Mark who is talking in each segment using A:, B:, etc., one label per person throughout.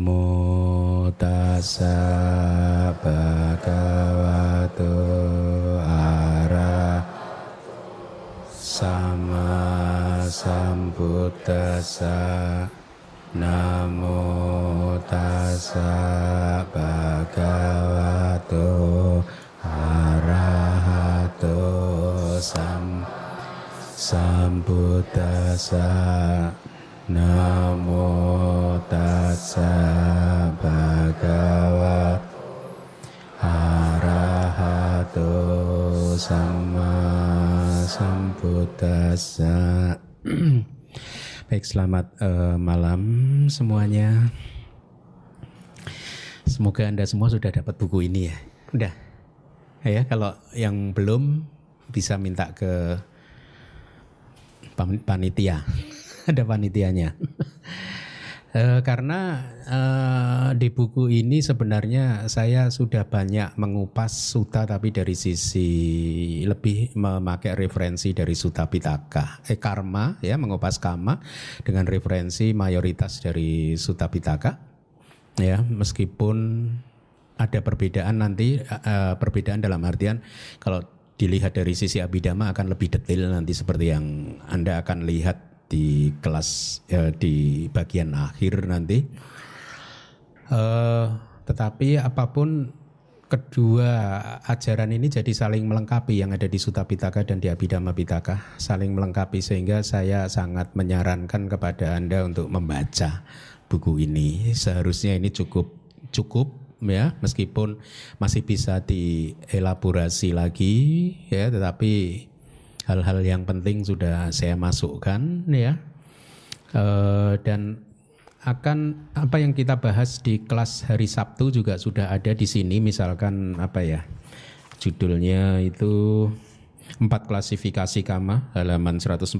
A: Namo tassa bhagavato ara sama sambuddhassa. Namo tassa bhagavato arahato sam sambuddhassa. Namo tassa bhagavato arahato sama sambuddhassa Baik, selamat uh, malam semuanya. Semoga Anda semua sudah dapat buku ini ya. Udah. Ya, kalau yang belum bisa minta ke panitia. Ada panitianya. E, karena e, di buku ini sebenarnya saya sudah banyak mengupas suta tapi dari sisi lebih memakai referensi dari suta pitaka, eh karma ya mengupas karma dengan referensi mayoritas dari suta pitaka ya meskipun ada perbedaan nanti e, perbedaan dalam artian kalau dilihat dari sisi abidama akan lebih detail nanti seperti yang Anda akan lihat di kelas ya, di bagian akhir nanti. Uh, tetapi apa pun kedua ajaran ini jadi saling melengkapi yang ada di Sutta Pitaka dan di Abhidhamma Pitaka saling melengkapi sehingga saya sangat menyarankan kepada Anda untuk membaca buku ini seharusnya ini cukup cukup ya meskipun masih bisa dielaborasi lagi ya tetapi hal-hal yang penting sudah saya masukkan ya. E, dan akan apa yang kita bahas di kelas hari Sabtu juga sudah ada di sini misalkan apa ya judulnya itu empat klasifikasi kama halaman 147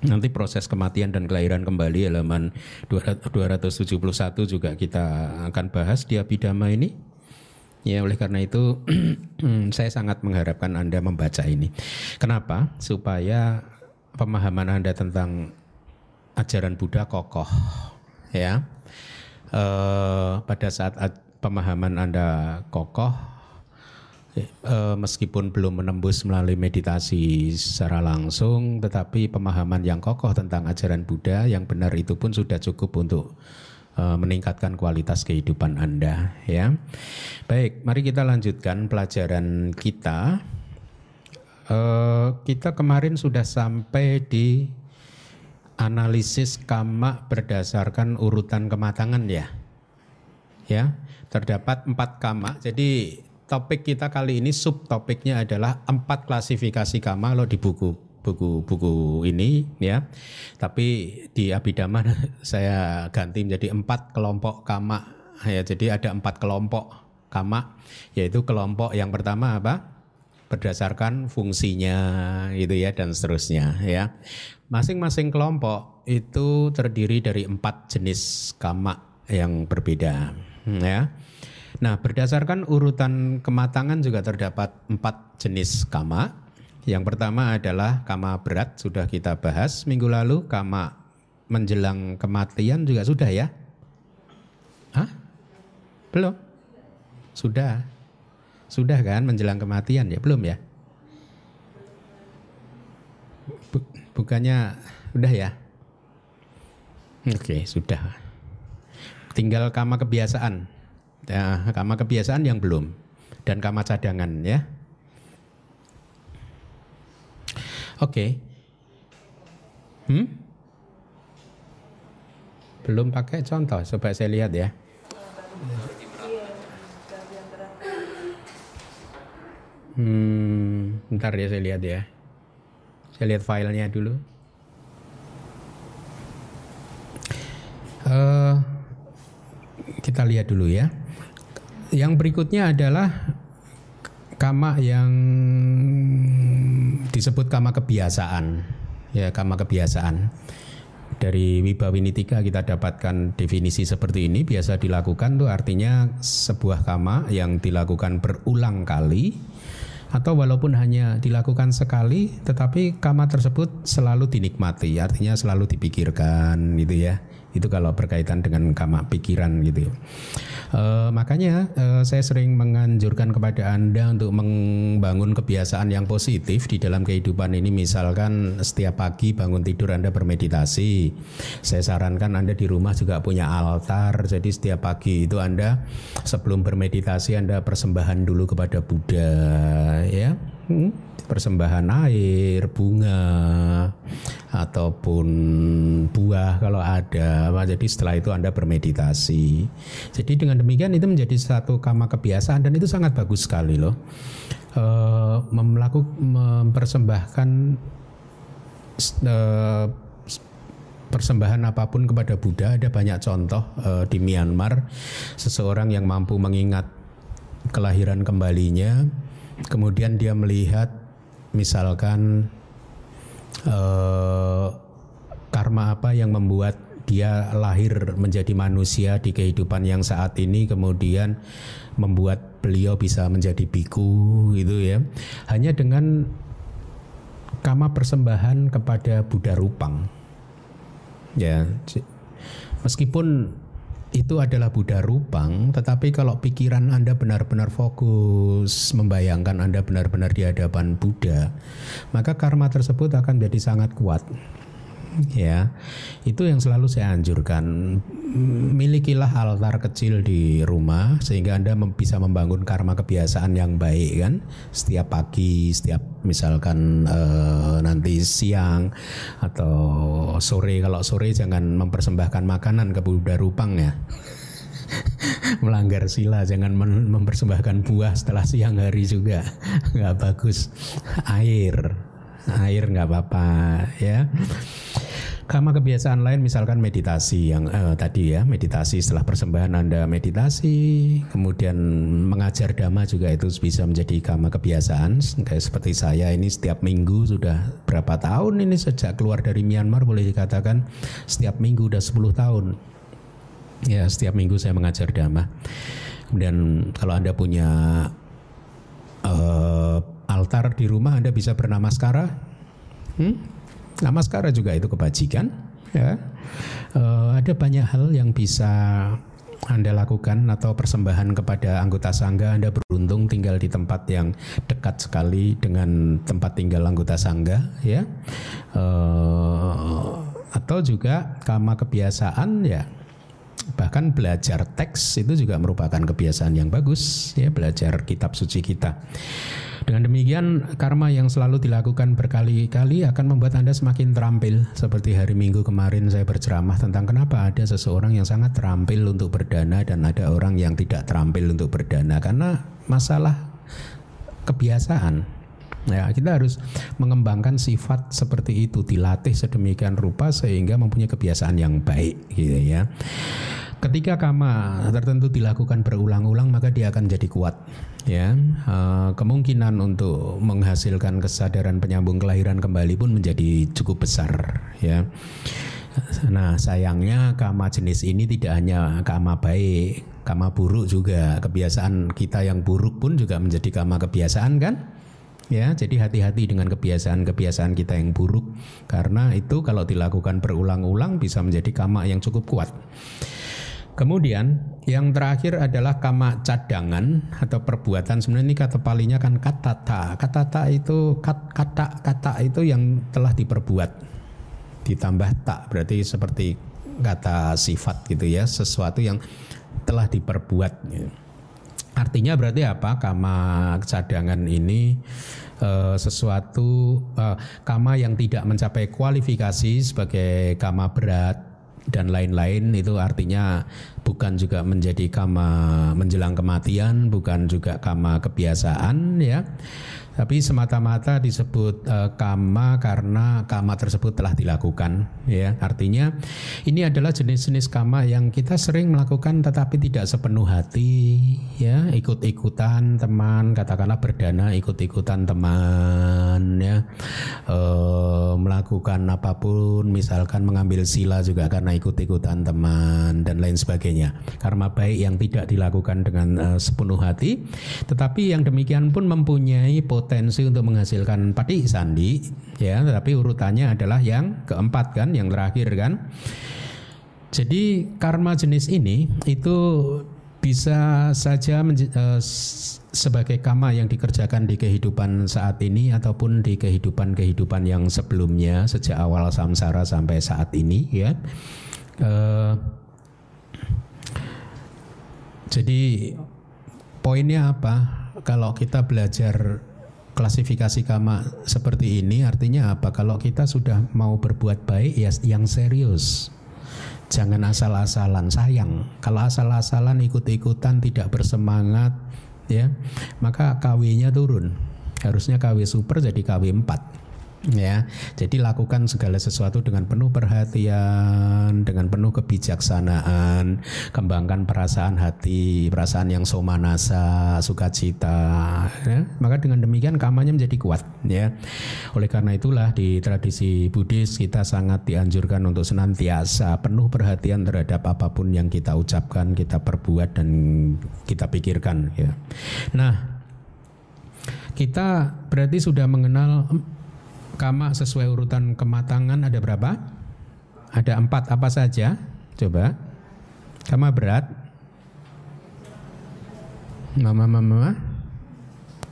A: nanti proses kematian dan kelahiran kembali halaman 271 juga kita akan bahas di Abhidhamma ini Ya, oleh karena itu saya sangat mengharapkan Anda membaca ini. Kenapa? Supaya pemahaman Anda tentang ajaran Buddha kokoh, ya. E, pada saat pemahaman Anda kokoh, e, meskipun belum menembus melalui meditasi secara langsung, tetapi pemahaman yang kokoh tentang ajaran Buddha yang benar itu pun sudah cukup untuk meningkatkan kualitas kehidupan Anda ya. Baik, mari kita lanjutkan pelajaran kita. Uh, kita kemarin sudah sampai di analisis kama berdasarkan urutan kematangan ya. Ya, terdapat empat kama. Jadi topik kita kali ini subtopiknya adalah empat klasifikasi kama lo di buku buku-buku ini ya. Tapi di Abhidhamma saya ganti menjadi empat kelompok kama ya. Jadi ada empat kelompok kama yaitu kelompok yang pertama apa? berdasarkan fungsinya gitu ya dan seterusnya ya. Masing-masing kelompok itu terdiri dari empat jenis kama yang berbeda ya. Nah, berdasarkan urutan kematangan juga terdapat empat jenis kama yang pertama adalah kama berat sudah kita bahas minggu lalu, kama menjelang kematian juga sudah ya? Hah? Belum? Sudah. Sudah kan menjelang kematian ya? Belum ya? Bukannya udah ya? Oke, sudah. Tinggal kama kebiasaan. Ya, kama kebiasaan yang belum dan kama cadangan ya. Oke. Okay. Hmm? Belum pakai contoh, coba saya lihat ya. Hmm, ntar ya saya lihat ya. Saya lihat filenya dulu. Uh, kita lihat dulu ya. Yang berikutnya adalah kama yang disebut kama kebiasaan. Ya kama kebiasaan. Dari Wibawinitika kita dapatkan definisi seperti ini. Biasa dilakukan tuh artinya sebuah kama yang dilakukan berulang kali. Atau walaupun hanya dilakukan sekali tetapi kama tersebut selalu dinikmati. Artinya selalu dipikirkan gitu ya Itu kalau berkaitan dengan kama pikiran gitu. Uh, makanya uh, saya sering menganjurkan kepada Anda untuk membangun kebiasaan yang positif di dalam kehidupan ini. Misalkan setiap pagi bangun tidur Anda bermeditasi. Saya sarankan Anda di rumah juga punya altar. Jadi setiap pagi itu Anda sebelum bermeditasi Anda persembahan dulu kepada Buddha ya. Hmm? persembahan air, bunga ataupun buah kalau ada. Jadi setelah itu Anda bermeditasi. Jadi dengan demikian itu menjadi satu kama kebiasaan dan itu sangat bagus sekali loh. E, melakukan mempersembahkan e, persembahan apa pun kepada Buddha ada banyak contoh e, di Myanmar seseorang yang mampu mengingat kelahiran kembalinya kemudian dia melihat misalkan eh, karma apa yang membuat dia lahir menjadi manusia di kehidupan yang saat ini kemudian membuat beliau bisa menjadi biku gitu ya. Hanya dengan kama persembahan kepada Buddha Rupang. Ya meskipun itu adalah Buddha Rupang, tetapi kalau pikiran Anda benar-benar fokus membayangkan Anda benar-benar di hadapan Buddha, maka karma tersebut akan jadi sangat kuat ya itu yang selalu saya anjurkan. Milikilah altar kecil di rumah sehingga anda bisa membangun karma kebiasaan yang baik kan? Setiap pagi setiap misalkan uh, nanti siang atau sore. Kalau sore jangan mempersembahkan makanan ke Buddha Rupang ya. Melanggar sila jangan mempersembahkan buah setelah siang hari juga. Nggak bagus. Air air nggak apa-apa ya. Kama kebiasaan lain misalkan meditasi yang eh, tadi ya meditasi setelah persembahan anda meditasi kemudian mengajar dhamma juga itu bisa menjadi kama kebiasaan. Kayak seperti saya ini setiap minggu sudah berapa tahun ini sejak keluar dari Myanmar boleh dikatakan setiap minggu udah 10 tahun. Ya setiap minggu saya mengajar dhamma. Kemudian kalau anda punya uh, altar di rumah anda bisa bernama skara hmm? Namaskara juga itu kebajikan. Ya. Uh, ada banyak hal yang bisa anda lakukan atau persembahan kepada anggota sangga Anda beruntung tinggal di tempat yang dekat sekali dengan tempat tinggal anggota sangga ya uh, atau juga kama kebiasaan ya bahkan belajar teks itu juga merupakan kebiasaan yang bagus ya belajar kitab suci kita dengan demikian, karma yang selalu dilakukan berkali-kali akan membuat Anda semakin terampil. Seperti hari Minggu kemarin saya berceramah tentang kenapa ada seseorang yang sangat terampil untuk berdana dan ada orang yang tidak terampil untuk berdana karena masalah kebiasaan. Ya, kita harus mengembangkan sifat seperti itu, dilatih sedemikian rupa sehingga mempunyai kebiasaan yang baik gitu ya. Ketika kama tertentu dilakukan berulang-ulang maka dia akan jadi kuat ya. Uh, kemungkinan untuk menghasilkan kesadaran penyambung kelahiran kembali pun menjadi cukup besar ya. Nah sayangnya kama jenis ini tidak hanya kama baik kama buruk juga. Kebiasaan kita yang buruk pun juga menjadi kama kebiasaan kan ya jadi hati-hati dengan kebiasaan-kebiasaan kita yang buruk karena itu kalau dilakukan berulang-ulang bisa menjadi kama yang cukup kuat Kemudian yang terakhir adalah kama cadangan atau perbuatan. Sebenarnya ini kata palinya kan katata. Katata itu kat, kata kata itu yang telah diperbuat ditambah tak berarti seperti kata sifat gitu ya sesuatu yang telah diperbuat. Artinya berarti apa? Kama cadangan ini uh, sesuatu uh, kama yang tidak mencapai kualifikasi sebagai kama berat dan lain-lain itu artinya bukan juga menjadi kama menjelang kematian, bukan juga kama kebiasaan ya tapi semata-mata disebut uh, kama karena kama tersebut telah dilakukan ya. Artinya ini adalah jenis-jenis kama yang kita sering melakukan tetapi tidak sepenuh hati ya. Ikut-ikutan teman katakanlah berdana ikut-ikutan teman ya. Uh, melakukan apa pun misalkan mengambil sila juga karena ikut-ikutan teman dan lain sebagainya. Karma baik yang tidak dilakukan dengan uh, sepenuh hati tetapi yang demikian pun mempunyai potensi potensi untuk menghasilkan padi sandi ya tapi urutannya adalah yang keempat kan yang terakhir kan Jadi karma jenis ini itu bisa saja uh, sebagai karma yang dikerjakan di kehidupan saat ini ataupun di kehidupan-kehidupan yang sebelumnya sejak awal samsara sampai saat ini ya. Uh, jadi poinnya apa? Kalau kita belajar klasifikasi kama seperti ini artinya apa? Kalau kita sudah mau berbuat baik ya yang serius. Jangan asal-asalan sayang. Kalau asal-asalan ikut-ikutan tidak bersemangat ya, maka KW-nya turun. Harusnya KW super jadi KW 4 ya jadi lakukan segala sesuatu dengan penuh perhatian dengan penuh kebijaksanaan. Kembangkan perasaan hati perasaan yang somanasa sukacita ya. maka dengan demikian kamarnya menjadi kuat ya. Oleh karena itulah di tradisi Buddhis kita sangat dianjurkan untuk senantiasa penuh perhatian terhadap apa pun yang kita ucapkan kita perbuat dan kita pikirkan ya. Nah kita berarti sudah mengenal kama sesuai urutan kematangan ada berapa? Ada empat apa saja? Coba. Kama berat. Mama mama.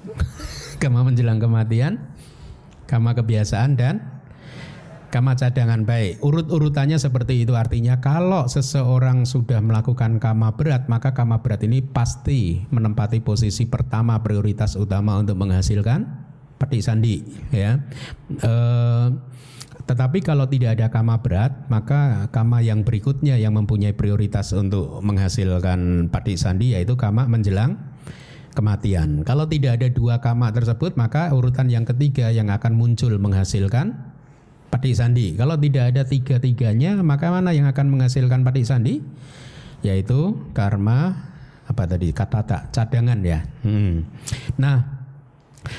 A: kama menjelang kematian. Kama kebiasaan dan kama cadangan baik. Urut-urutannya seperti itu artinya kalau seseorang sudah melakukan kama berat maka kama berat ini pasti menempati posisi pertama prioritas utama untuk menghasilkan petik sandi ya. E, tetapi kalau tidak ada kama berat, maka kama yang berikutnya yang mempunyai prioritas untuk menghasilkan patik sandi yaitu kama menjelang kematian. Kalau tidak ada dua kama tersebut, maka urutan yang ketiga yang akan muncul menghasilkan patik sandi. Kalau tidak ada tiga-tiganya, maka mana yang akan menghasilkan patik sandi? Yaitu karma apa tadi kata tak cadangan ya. Hmm. Nah,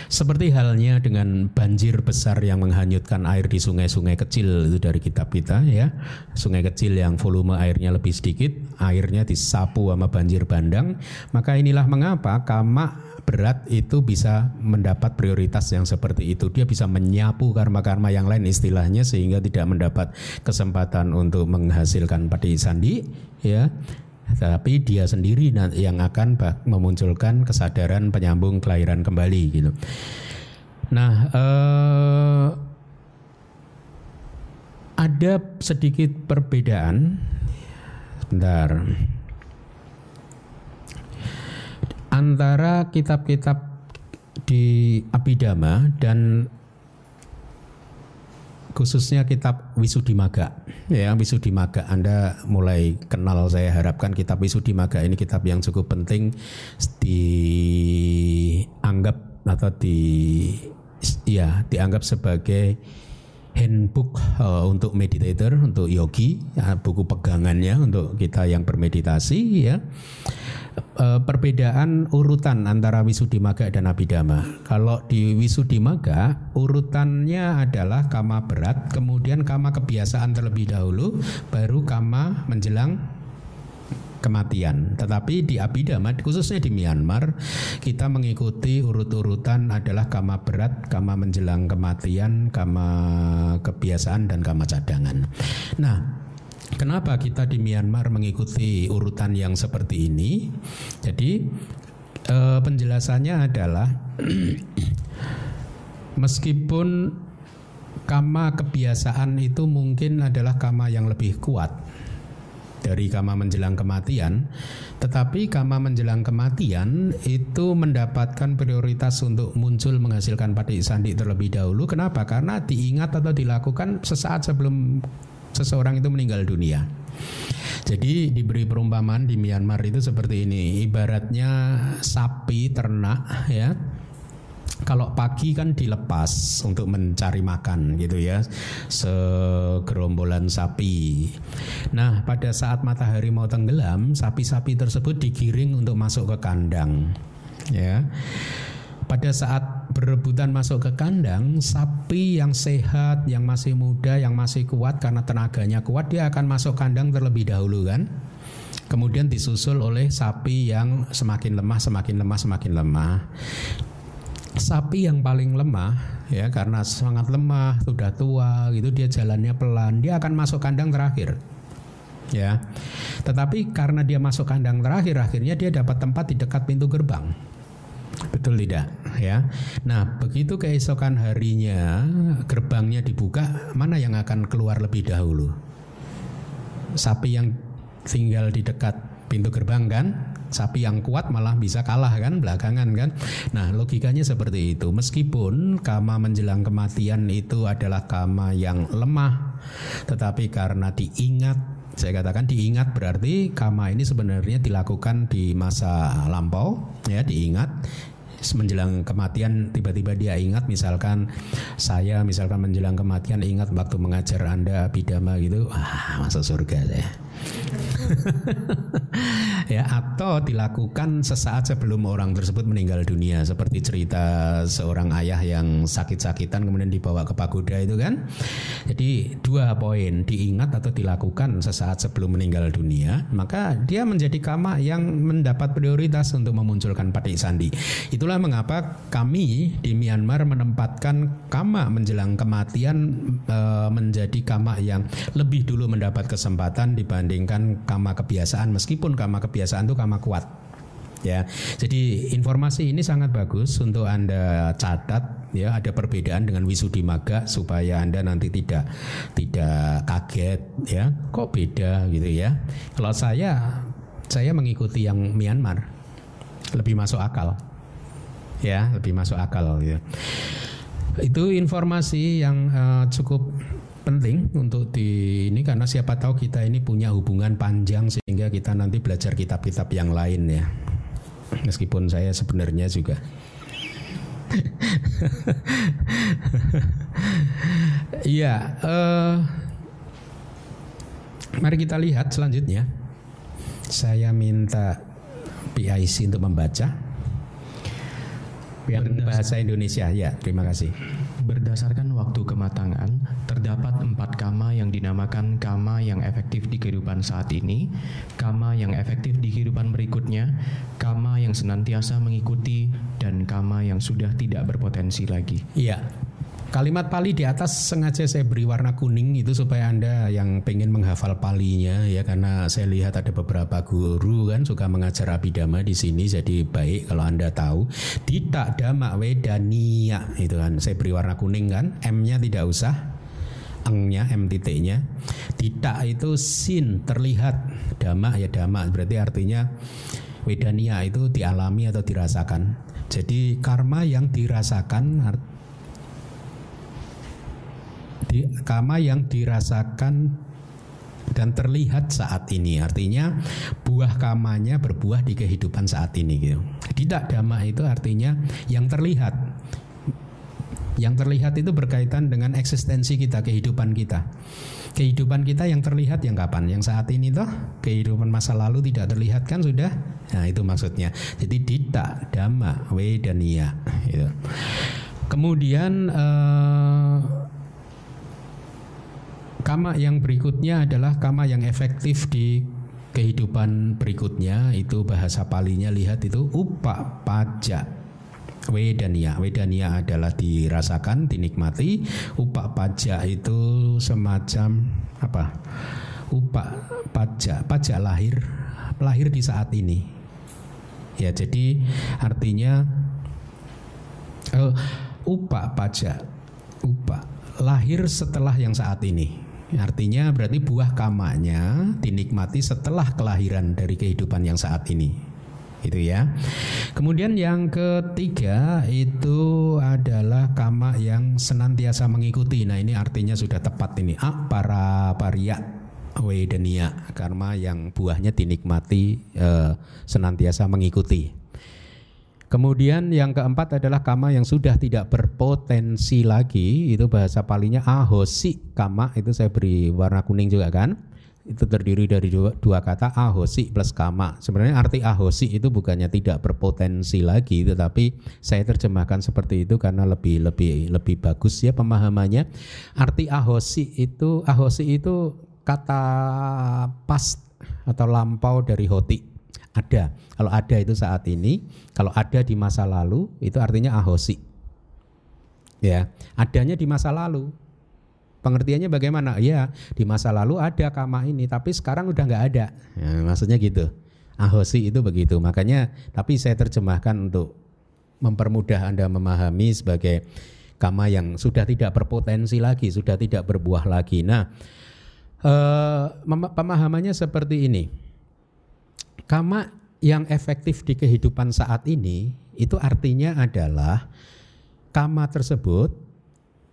A: seperti halnya dengan banjir besar yang menghanyutkan air di sungai-sungai kecil itu dari kitab kita ya. Sungai kecil yang volume airnya lebih sedikit, airnya disapu sama banjir bandang, maka inilah mengapa kama berat itu bisa mendapat prioritas yang seperti itu. Dia bisa menyapu karma-karma yang lain istilahnya sehingga tidak mendapat kesempatan untuk menghasilkan padi sandi ya tapi dia sendiri yang akan memunculkan kesadaran penyambung kelahiran kembali gitu. Nah, eh, ada sedikit perbedaan. Sebentar. Antara kitab-kitab di Abhidhamma dan khususnya kitab Wisudimaga. Ya, Wisudimaga Anda mulai kenal saya harapkan kitab Wisudimaga ini kitab yang cukup penting dianggap atau di ya dianggap sebagai handbook uh, untuk meditator, untuk yogi, ya, buku pegangannya untuk kita yang bermeditasi ya. Uh, perbedaan urutan antara Wisudimaga dan Abhidhamma. Kalau di Wisudimaga urutannya adalah kama berat, kemudian kama kebiasaan terlebih dahulu, baru kama menjelang kematian. Tetapi di Abhidhamma khususnya di Myanmar kita mengikuti urut-urutan adalah kama berat, kama menjelang kematian, kama kebiasaan dan kama cadangan. Nah, Kenapa kita di Myanmar mengikuti urutan yang seperti ini? Jadi eh, penjelasannya adalah meskipun kama kebiasaan itu mungkin adalah kama yang lebih kuat dari kama menjelang kematian, tetapi kama menjelang kematian itu mendapatkan prioritas untuk muncul menghasilkan patik sandi terlebih dahulu. Kenapa? Karena diingat atau dilakukan sesaat sebelum seseorang itu meninggal dunia. Jadi diberi perumpamaan di Myanmar itu seperti ini, ibaratnya sapi ternak ya. Kalau pagi kan dilepas untuk mencari makan gitu ya. Segerombolan sapi. Nah pada saat matahari mau tenggelam sapi-sapi tersebut digiring untuk masuk ke kandang ya pada saat berebutan masuk ke kandang, sapi yang sehat, yang masih muda, yang masih kuat karena tenaganya kuat, dia akan masuk kandang terlebih dahulu kan. Kemudian disusul oleh sapi yang semakin lemah, semakin lemah, semakin lemah sapi yang paling lemah ya karena sangat lemah sudah tua gitu dia jalannya pelan dia akan masuk kandang terakhir ya. Tetapi karena dia masuk kandang terakhir akhirnya dia dapat tempat di dekat pintu gerbang. Betul tidak? Ya. Nah, begitu keesokan harinya gerbangnya dibuka, mana yang akan keluar lebih dahulu? Sapi yang tinggal di dekat pintu gerbang kan? Sapi yang kuat malah bisa kalah kan belakangan kan. Nah, logikanya seperti itu. Meskipun kama menjelang kematian itu adalah kama yang lemah, tetapi karena diingat saya katakan diingat berarti kama ini sebenarnya dilakukan di masa lampau ya diingat. Menjelang kematian tiba-tiba dia ingat misalkan saya misalkan menjelang kematian ingat waktu mengajar Anda bidama gitu. Ah masuk surga saya ya atau dilakukan sesaat sebelum orang tersebut meninggal dunia. Seperti cerita seorang ayah yang sakit-sakitan kemudian dibawa ke pagoda itu kan. Jadi dua poin. Diingat atau dilakukan sesaat sebelum meninggal dunia maka dia menjadi kama yang mendapat prioritas untuk memunculkan patik sandi. Itulah mengapa kami di Myanmar menempatkan kama menjelang kematian e, menjadi kama yang lebih dulu mendapat kesempatan dibandingkan kama kebiasaan. Meskipun kama kebiasaan itu kama kuat ya. Jadi informasi ini sangat bagus untuk Anda catat ya ada perbedaan dengan wisudi maga supaya Anda nanti tidak tidak kaget ya. Kok beda gitu ya. Kalau saya saya mengikuti yang Myanmar lebih masuk akal. Ya, lebih masuk akal gitu. Itu informasi yang uh, cukup penting untuk di ini karena siapa tahu kita ini punya hubungan panjang sehingga kita nanti belajar kitab-kitab yang lain ya. Meskipun saya sebenarnya juga Iya, uh, mari kita lihat selanjutnya. Saya minta PIC untuk membaca yang bahasa Indonesia. Ya, terima kasih.
B: Berdasarkan waktu kematangan, terdapat empat kama yang dinamakan kama yang efektif di kehidupan saat ini, kama yang efektif di kehidupan berikutnya, kama yang senantiasa mengikuti, dan kama yang sudah tidak berpotensi lagi.
A: Iya, Kalimat Pali di atas sengaja saya beri warna kuning itu supaya Anda yang pengen menghafal Palinya ya karena saya lihat ada beberapa guru kan suka mengajar abidama di sini jadi baik kalau Anda tahu. Tidak dama wedania itu kan. Saya beri warna kuning kan. M-nya tidak usah engnya M titiknya tidak itu sin terlihat. Dama ya dama berarti artinya wedania itu dialami atau dirasakan. Jadi karma yang dirasakan di, kama yang dirasakan dan terlihat saat ini artinya buah kamanya berbuah di kehidupan saat ini gitu. Tidak dhamma itu artinya yang terlihat. Yang terlihat itu berkaitan dengan eksistensi kita, kehidupan kita. Kehidupan kita yang terlihat yang kapan? Yang saat ini toh kehidupan masa lalu tidak terlihat kan sudah? Nah, itu maksudnya. Jadi tidak dhamma wedania gitu. Kemudian uh, Kama yang berikutnya adalah kama yang efektif di kehidupan berikutnya itu bahasa palinya lihat itu upa pajak. Wedania. Wedania adalah dirasakan dinikmati. Upa pajak itu semacam apa? Upa pajak. Pajak lahir lahir di saat ini. Ya jadi artinya uh, upa pajak. Upa lahir setelah yang saat ini Artinya berarti buah kamanya dinikmati setelah kelahiran dari kehidupan yang saat ini. Itu ya. Kemudian yang ketiga itu adalah kama yang senantiasa mengikuti. Nah, ini artinya sudah tepat ini. Para paria wedenia karma yang buahnya dinikmati eh, senantiasa mengikuti. Kemudian yang keempat adalah kama yang sudah tidak berpotensi lagi, itu bahasa palinya ahosi kama, itu saya beri warna kuning juga kan. Itu terdiri dari dua, dua kata ahosi plus kama. Sebenarnya arti ahosi itu bukannya tidak berpotensi lagi, tetapi saya terjemahkan seperti itu karena lebih lebih lebih bagus ya pemahamannya. Arti ahosi itu ahosi itu kata pas atau lampau dari hoti ada. Kalau ada itu saat ini, kalau ada di masa lalu itu artinya ahosi. Ya, adanya di masa lalu. Pengertiannya bagaimana? Ya, di masa lalu ada kama ini, tapi sekarang udah nggak ada. Ya, maksudnya gitu. Ahosi itu begitu. Makanya, tapi saya terjemahkan untuk mempermudah Anda memahami sebagai kama yang sudah tidak berpotensi lagi, sudah tidak berbuah lagi. Nah, eh, pemahamannya seperti ini. Kama yang efektif di kehidupan saat ini itu artinya adalah kama tersebut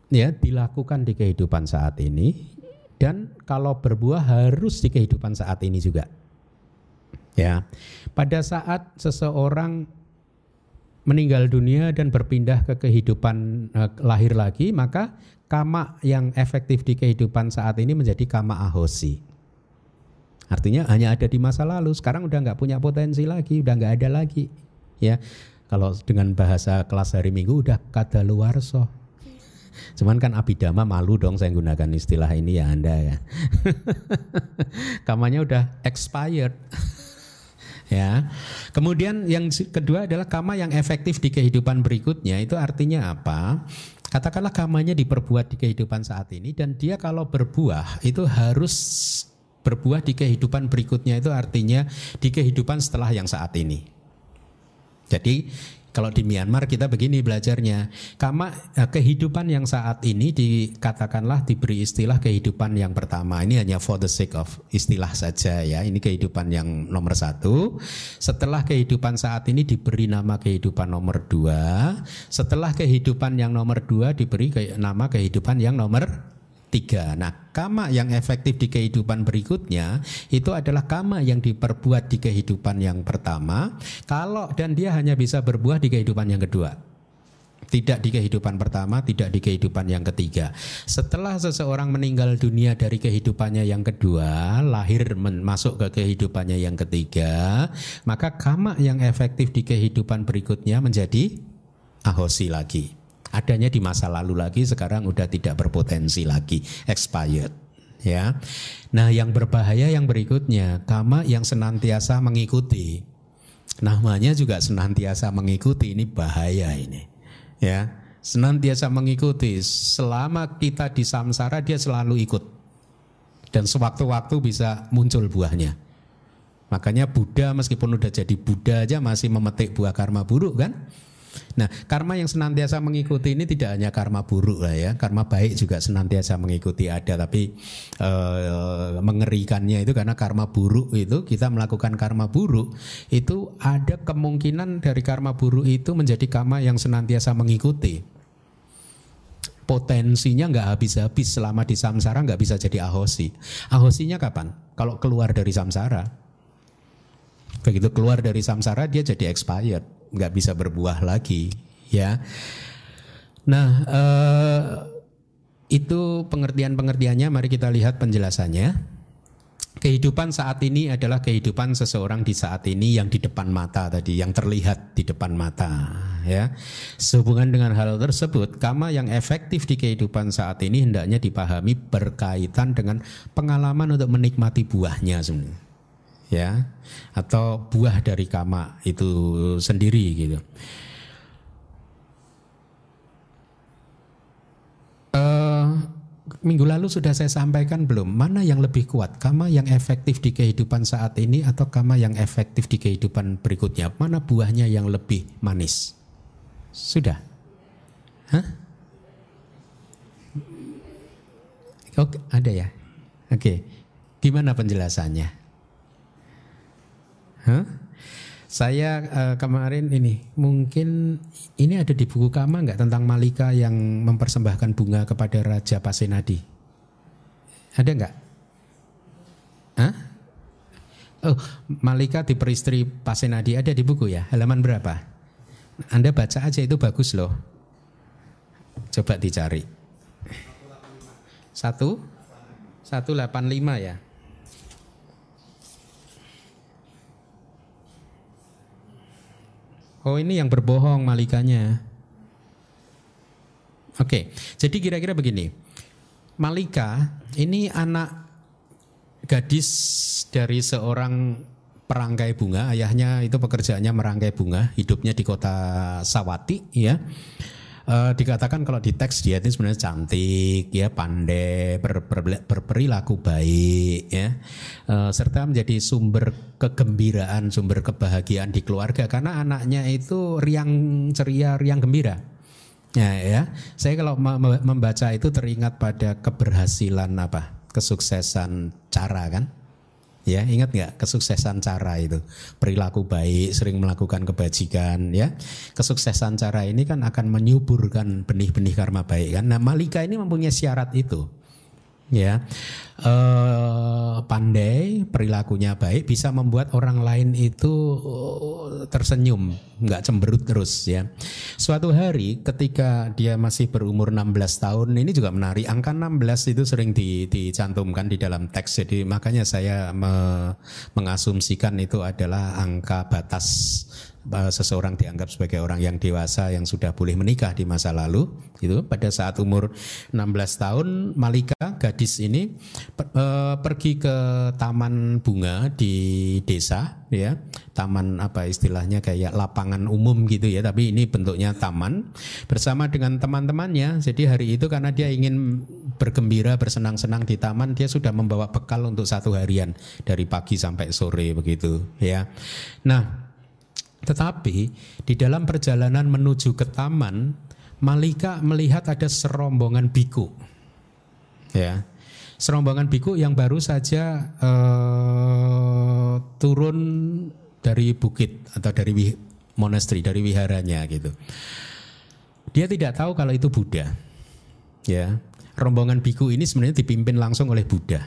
A: ya dilakukan di kehidupan saat ini dan kalau berbuah harus di kehidupan saat ini juga. Ya. Pada saat seseorang meninggal dunia dan berpindah ke kehidupan uh, lahir lagi, maka kama yang efektif di kehidupan saat ini menjadi kama ahosi. Artinya hanya ada di masa lalu, sekarang udah nggak punya potensi lagi, udah nggak ada lagi. Ya, kalau dengan bahasa kelas hari Minggu udah kada luar so. Cuman kan abidama malu dong saya gunakan istilah ini ya Anda ya. Kamanya udah expired. ya. Kemudian yang kedua adalah kama yang efektif di kehidupan berikutnya itu artinya apa? Katakanlah kamanya diperbuat di kehidupan saat ini dan dia kalau berbuah itu harus berbuah di kehidupan berikutnya itu artinya di kehidupan setelah yang saat ini. Jadi kalau di Myanmar kita begini belajarnya, kama eh, kehidupan yang saat ini dikatakanlah diberi istilah kehidupan yang pertama. Ini hanya for the sake of istilah saja ya. Ini kehidupan yang nomor satu. Setelah kehidupan saat ini diberi nama kehidupan nomor dua. Setelah kehidupan yang nomor dua diberi nama kehidupan yang nomor tiga. Nah, kama yang efektif di kehidupan berikutnya itu adalah kama yang diperbuat di kehidupan yang pertama. Kalau dan dia hanya bisa berbuah di kehidupan yang kedua. Tidak di kehidupan pertama, tidak di kehidupan yang ketiga. Setelah seseorang meninggal dunia dari kehidupannya yang kedua, lahir masuk ke kehidupannya yang ketiga, maka kama yang efektif di kehidupan berikutnya menjadi ahosi lagi adanya di masa lalu lagi sekarang udah tidak berpotensi lagi expired ya. Nah, yang berbahaya yang berikutnya kama yang senantiasa mengikuti. Namanya juga senantiasa mengikuti ini bahaya ini. Ya, senantiasa mengikuti selama kita di samsara dia selalu ikut. Dan sewaktu-waktu bisa muncul buahnya. Makanya Buddha meskipun udah jadi Buddha aja masih memetik buah karma buruk kan? Nah, karma yang senantiasa mengikuti ini tidak hanya karma buruk lah ya, karma baik juga senantiasa mengikuti ada, tapi e, mengerikannya itu karena karma buruk itu kita melakukan karma buruk itu ada kemungkinan dari karma buruk itu menjadi karma yang senantiasa mengikuti. Potensinya nggak habis-habis selama di samsara nggak bisa jadi ahosi. Ahosinya kapan? Kalau keluar dari samsara. Begitu keluar dari samsara dia jadi expired nggak bisa berbuah lagi ya. Nah eh, itu pengertian-pengertiannya. Mari kita lihat penjelasannya. Kehidupan saat ini adalah kehidupan seseorang di saat ini yang di depan mata tadi, yang terlihat di depan mata, ya. Sehubungan dengan hal tersebut, kama yang efektif di kehidupan saat ini hendaknya dipahami berkaitan dengan pengalaman untuk menikmati buahnya sebenarnya ya. Atau buah dari kama itu sendiri gitu. Uh, minggu lalu sudah saya sampaikan belum? Mana yang lebih kuat kama yang efektif di kehidupan saat ini atau kama yang efektif di kehidupan berikutnya? Mana buahnya yang lebih manis? Sudah. Hah? Oke, ada ya? Oke. Gimana penjelasannya Huh? Saya uh, kemarin ini mungkin ini ada di buku Kama nggak tentang Malika yang mempersembahkan bunga kepada Raja Pasenadi? Ada nggak? Hah? Oh, Malika diperistri Pasenadi ada di buku ya? Halaman berapa? Anda baca aja itu bagus loh. Coba dicari. Satu, satu delapan lima ya. Oh ini yang berbohong malikanya. Oke, jadi kira-kira begini. Malika ini anak gadis dari seorang perangkai bunga. Ayahnya itu pekerjaannya merangkai bunga, hidupnya di kota Sawati, ya. Uh, dikatakan kalau di teks dia itu sebenarnya cantik, ya pandai, ber, ber, berperilaku baik, ya, uh, serta menjadi sumber kegembiraan, sumber kebahagiaan di keluarga karena anaknya itu riang ceria, riang gembira. Ya, ya. Saya kalau membaca itu teringat pada keberhasilan apa? Kesuksesan cara kan? Ya, ingat nggak kesuksesan cara itu? Perilaku baik, sering melakukan kebajikan, ya. Kesuksesan cara ini kan akan menyuburkan benih-benih karma baik kan. Nah, Malika ini mempunyai syarat itu ya. Uh, pandai perilakunya baik bisa membuat orang lain itu uh, tersenyum nggak cemberut terus ya. Suatu hari ketika dia masih berumur 16 tahun ini juga menarik angka 16 itu sering di, dicantumkan di dalam teks jadi makanya saya me, mengasumsikan itu adalah angka batas seseorang dianggap sebagai orang yang dewasa yang sudah boleh menikah di masa lalu itu pada saat umur 16 tahun Malika gadis ini e, pergi ke taman bunga di desa ya. Taman apa istilahnya kayak lapangan umum gitu ya tapi ini bentuknya taman bersama dengan teman-temannya. Jadi hari itu karena dia ingin bergembira bersenang-senang di taman dia sudah membawa bekal untuk satu harian dari pagi sampai sore begitu ya. Nah tetapi di dalam perjalanan menuju ke taman, Malika melihat ada serombongan biku. Ya. Serombongan biku yang baru saja uh, turun dari bukit atau dari monasteri, dari wiharanya gitu. Dia tidak tahu kalau itu Buddha. Ya. Rombongan biku ini sebenarnya dipimpin langsung oleh Buddha.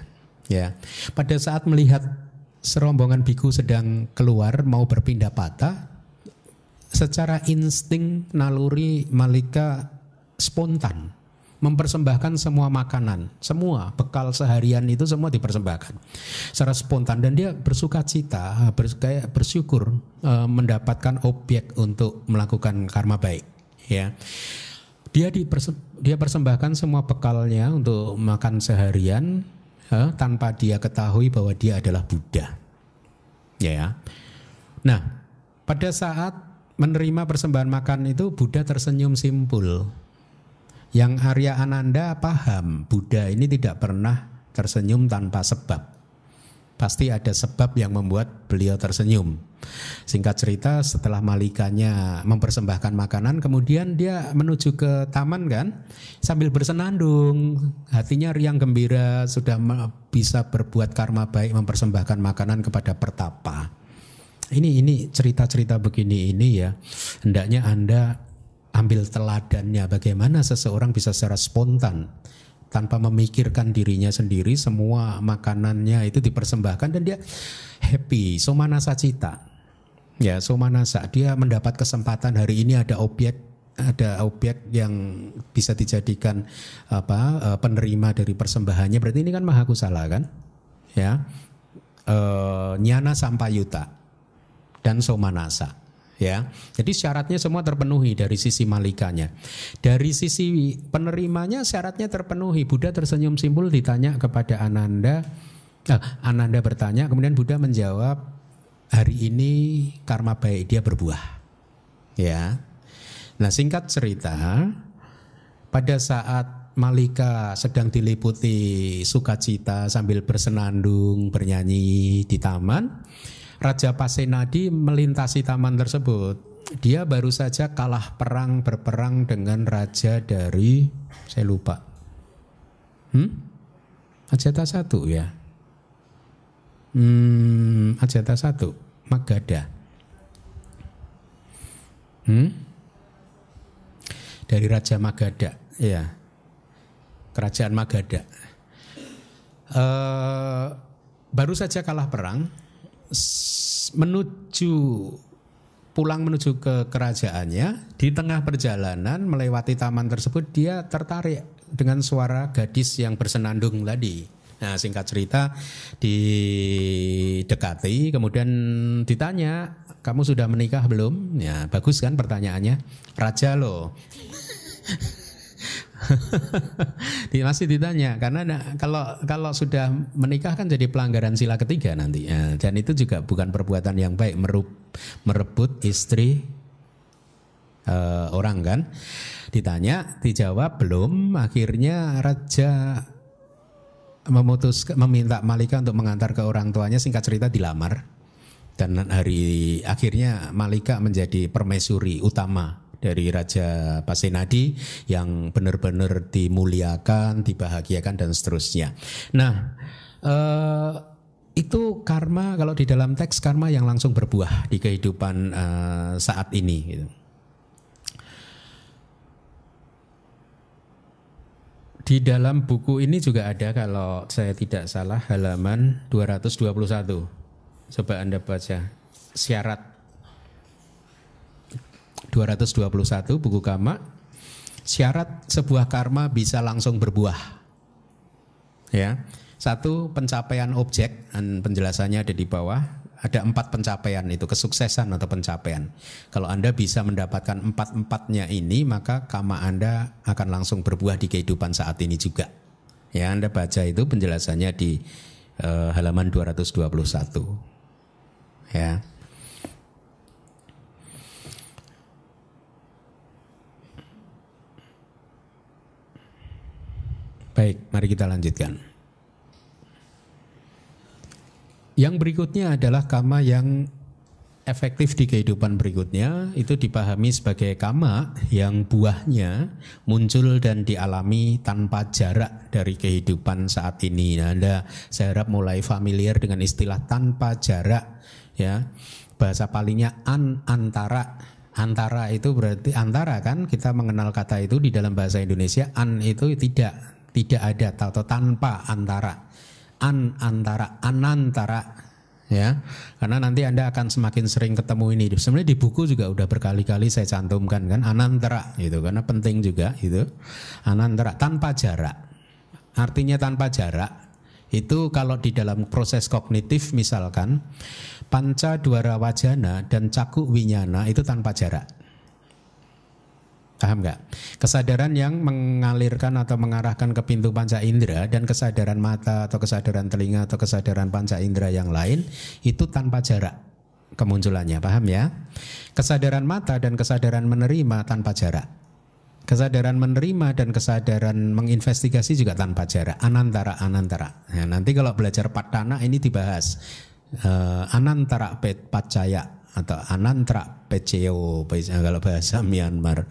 A: Ya. Pada saat melihat serombongan biku sedang keluar mau berpindah patah, secara insting naluri Malika spontan mempersembahkan semua makanan, semua bekal seharian itu semua dipersembahkan secara spontan dan dia bersuka cita, kayak bersyukur e, mendapatkan objek untuk melakukan karma baik, ya. Dia diperse, dia persembahkan semua bekalnya untuk makan seharian e, tanpa dia ketahui bahwa dia adalah Buddha, ya. Nah, pada saat menerima persembahan makan itu Buddha tersenyum simpul. Yang Arya Ananda paham Buddha ini tidak pernah tersenyum tanpa sebab. Pasti ada sebab yang membuat beliau tersenyum. Singkat cerita setelah malikanya mempersembahkan makanan kemudian dia menuju ke taman kan sambil bersenandung hatinya riang gembira sudah bisa berbuat karma baik mempersembahkan makanan kepada pertapa ini ini cerita-cerita begini ini ya hendaknya anda ambil teladannya. Bagaimana seseorang bisa secara spontan tanpa memikirkan dirinya sendiri semua makanannya itu dipersembahkan dan dia happy. Somanasa cita ya somanasa dia mendapat kesempatan hari ini ada objek ada objek yang bisa dijadikan apa eh, penerima dari persembahannya. Berarti ini kan mahakusala kan? Ya. E, nyana sampayuta dan somanasa ya. Jadi syaratnya semua terpenuhi dari sisi malikanya. Dari sisi penerimanya syaratnya terpenuhi. Buddha tersenyum simpul ditanya kepada Ananda. Eh, Ananda bertanya, kemudian Buddha menjawab, hari ini karma baik dia berbuah. Ya. Nah, singkat cerita, pada saat Malika sedang diliputi sukacita sambil bersenandung bernyanyi di taman, Raja Pasenadi melintasi taman tersebut. Dia baru saja kalah perang berperang dengan raja dari saya lupa. Hmm? Ajata satu ya. Hmm, Ajata satu, Magada. Hmm? Dari Raja Magada, ya. Kerajaan Magada. Uh, baru saja kalah perang, menuju pulang menuju ke kerajaannya di tengah perjalanan melewati taman tersebut dia tertarik dengan suara gadis yang bersenandung tadi. Nah singkat cerita didekati kemudian ditanya kamu sudah menikah belum? Ya bagus kan pertanyaannya raja loh. masih ditanya karena kalau kalau sudah menikah kan jadi pelanggaran sila ketiga nanti ya, dan itu juga bukan perbuatan yang baik merebut istri uh, orang kan. Ditanya, dijawab belum. Akhirnya raja memutus meminta Malika untuk mengantar ke orang tuanya. Singkat cerita dilamar dan hari akhirnya Malika menjadi permaisuri utama dari Raja Pasenadi yang benar-benar dimuliakan, dibahagiakan dan seterusnya. Nah, eh, itu karma kalau di dalam teks karma yang langsung berbuah di kehidupan eh, saat ini. Gitu. Di dalam buku ini juga ada kalau saya tidak salah halaman 221. Coba Anda baca syarat 221 buku Kama syarat sebuah karma bisa langsung berbuah. Ya. Satu pencapaian objek dan penjelasannya ada di bawah. Ada empat pencapaian itu kesuksesan atau pencapaian. Kalau anda bisa mendapatkan empat empatnya ini maka kama anda akan langsung berbuah di kehidupan saat ini juga. Ya anda baca itu penjelasannya di uh, halaman 221. Ya. Baik, mari kita lanjutkan. Yang berikutnya adalah kama yang efektif di kehidupan berikutnya itu dipahami sebagai kama yang buahnya muncul dan dialami tanpa jarak dari kehidupan saat ini. Nah, Anda saya harap mulai familiar dengan istilah tanpa jarak ya. Bahasa palingnya an antara antara itu berarti antara kan kita mengenal kata itu di dalam bahasa Indonesia an itu tidak tidak ada atau tanpa antara an antara anantara ya. Karena nanti anda akan semakin sering ketemu ini. Sebenarnya di buku juga udah berkali-kali saya cantumkan kan? Anantara gitu. Karena penting juga itu anantara tanpa jarak. Artinya tanpa jarak itu kalau di dalam proses kognitif misalkan panca dwara wajana dan caku winyana itu tanpa jarak Paham nggak? Kesadaran yang mengalirkan atau mengarahkan ke pintu panca indera dan kesadaran mata atau kesadaran telinga atau kesadaran panca indera yang lain itu tanpa jarak kemunculannya, paham ya? Kesadaran mata dan kesadaran menerima tanpa jarak. Kesadaran menerima dan kesadaran menginvestigasi juga tanpa jarak, anantara anantara. Nah, nanti kalau belajar patana ini dibahas uh, anantara pet pacaya atau anantra PCO kalau bahasa Myanmar.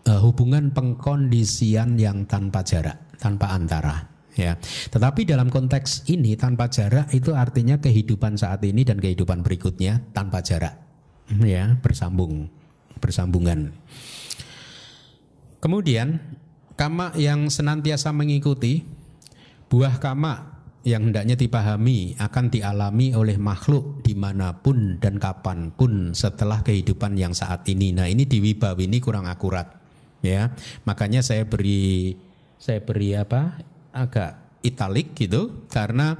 A: Uh, hubungan pengkondisian yang tanpa jarak tanpa antara ya. Tetapi dalam konteks ini tanpa jarak itu artinya kehidupan saat ini dan kehidupan berikutnya tanpa jarak ya bersambung bersambungan. Kemudian kama yang senantiasa mengikuti buah kama yang hendaknya dipahami akan dialami oleh makhluk di mana pun dan kapan pun setelah kehidupan yang saat ini. Nah ini di Wibawi ini kurang akurat, ya. Makanya saya beri saya beri apa agak italik gitu karena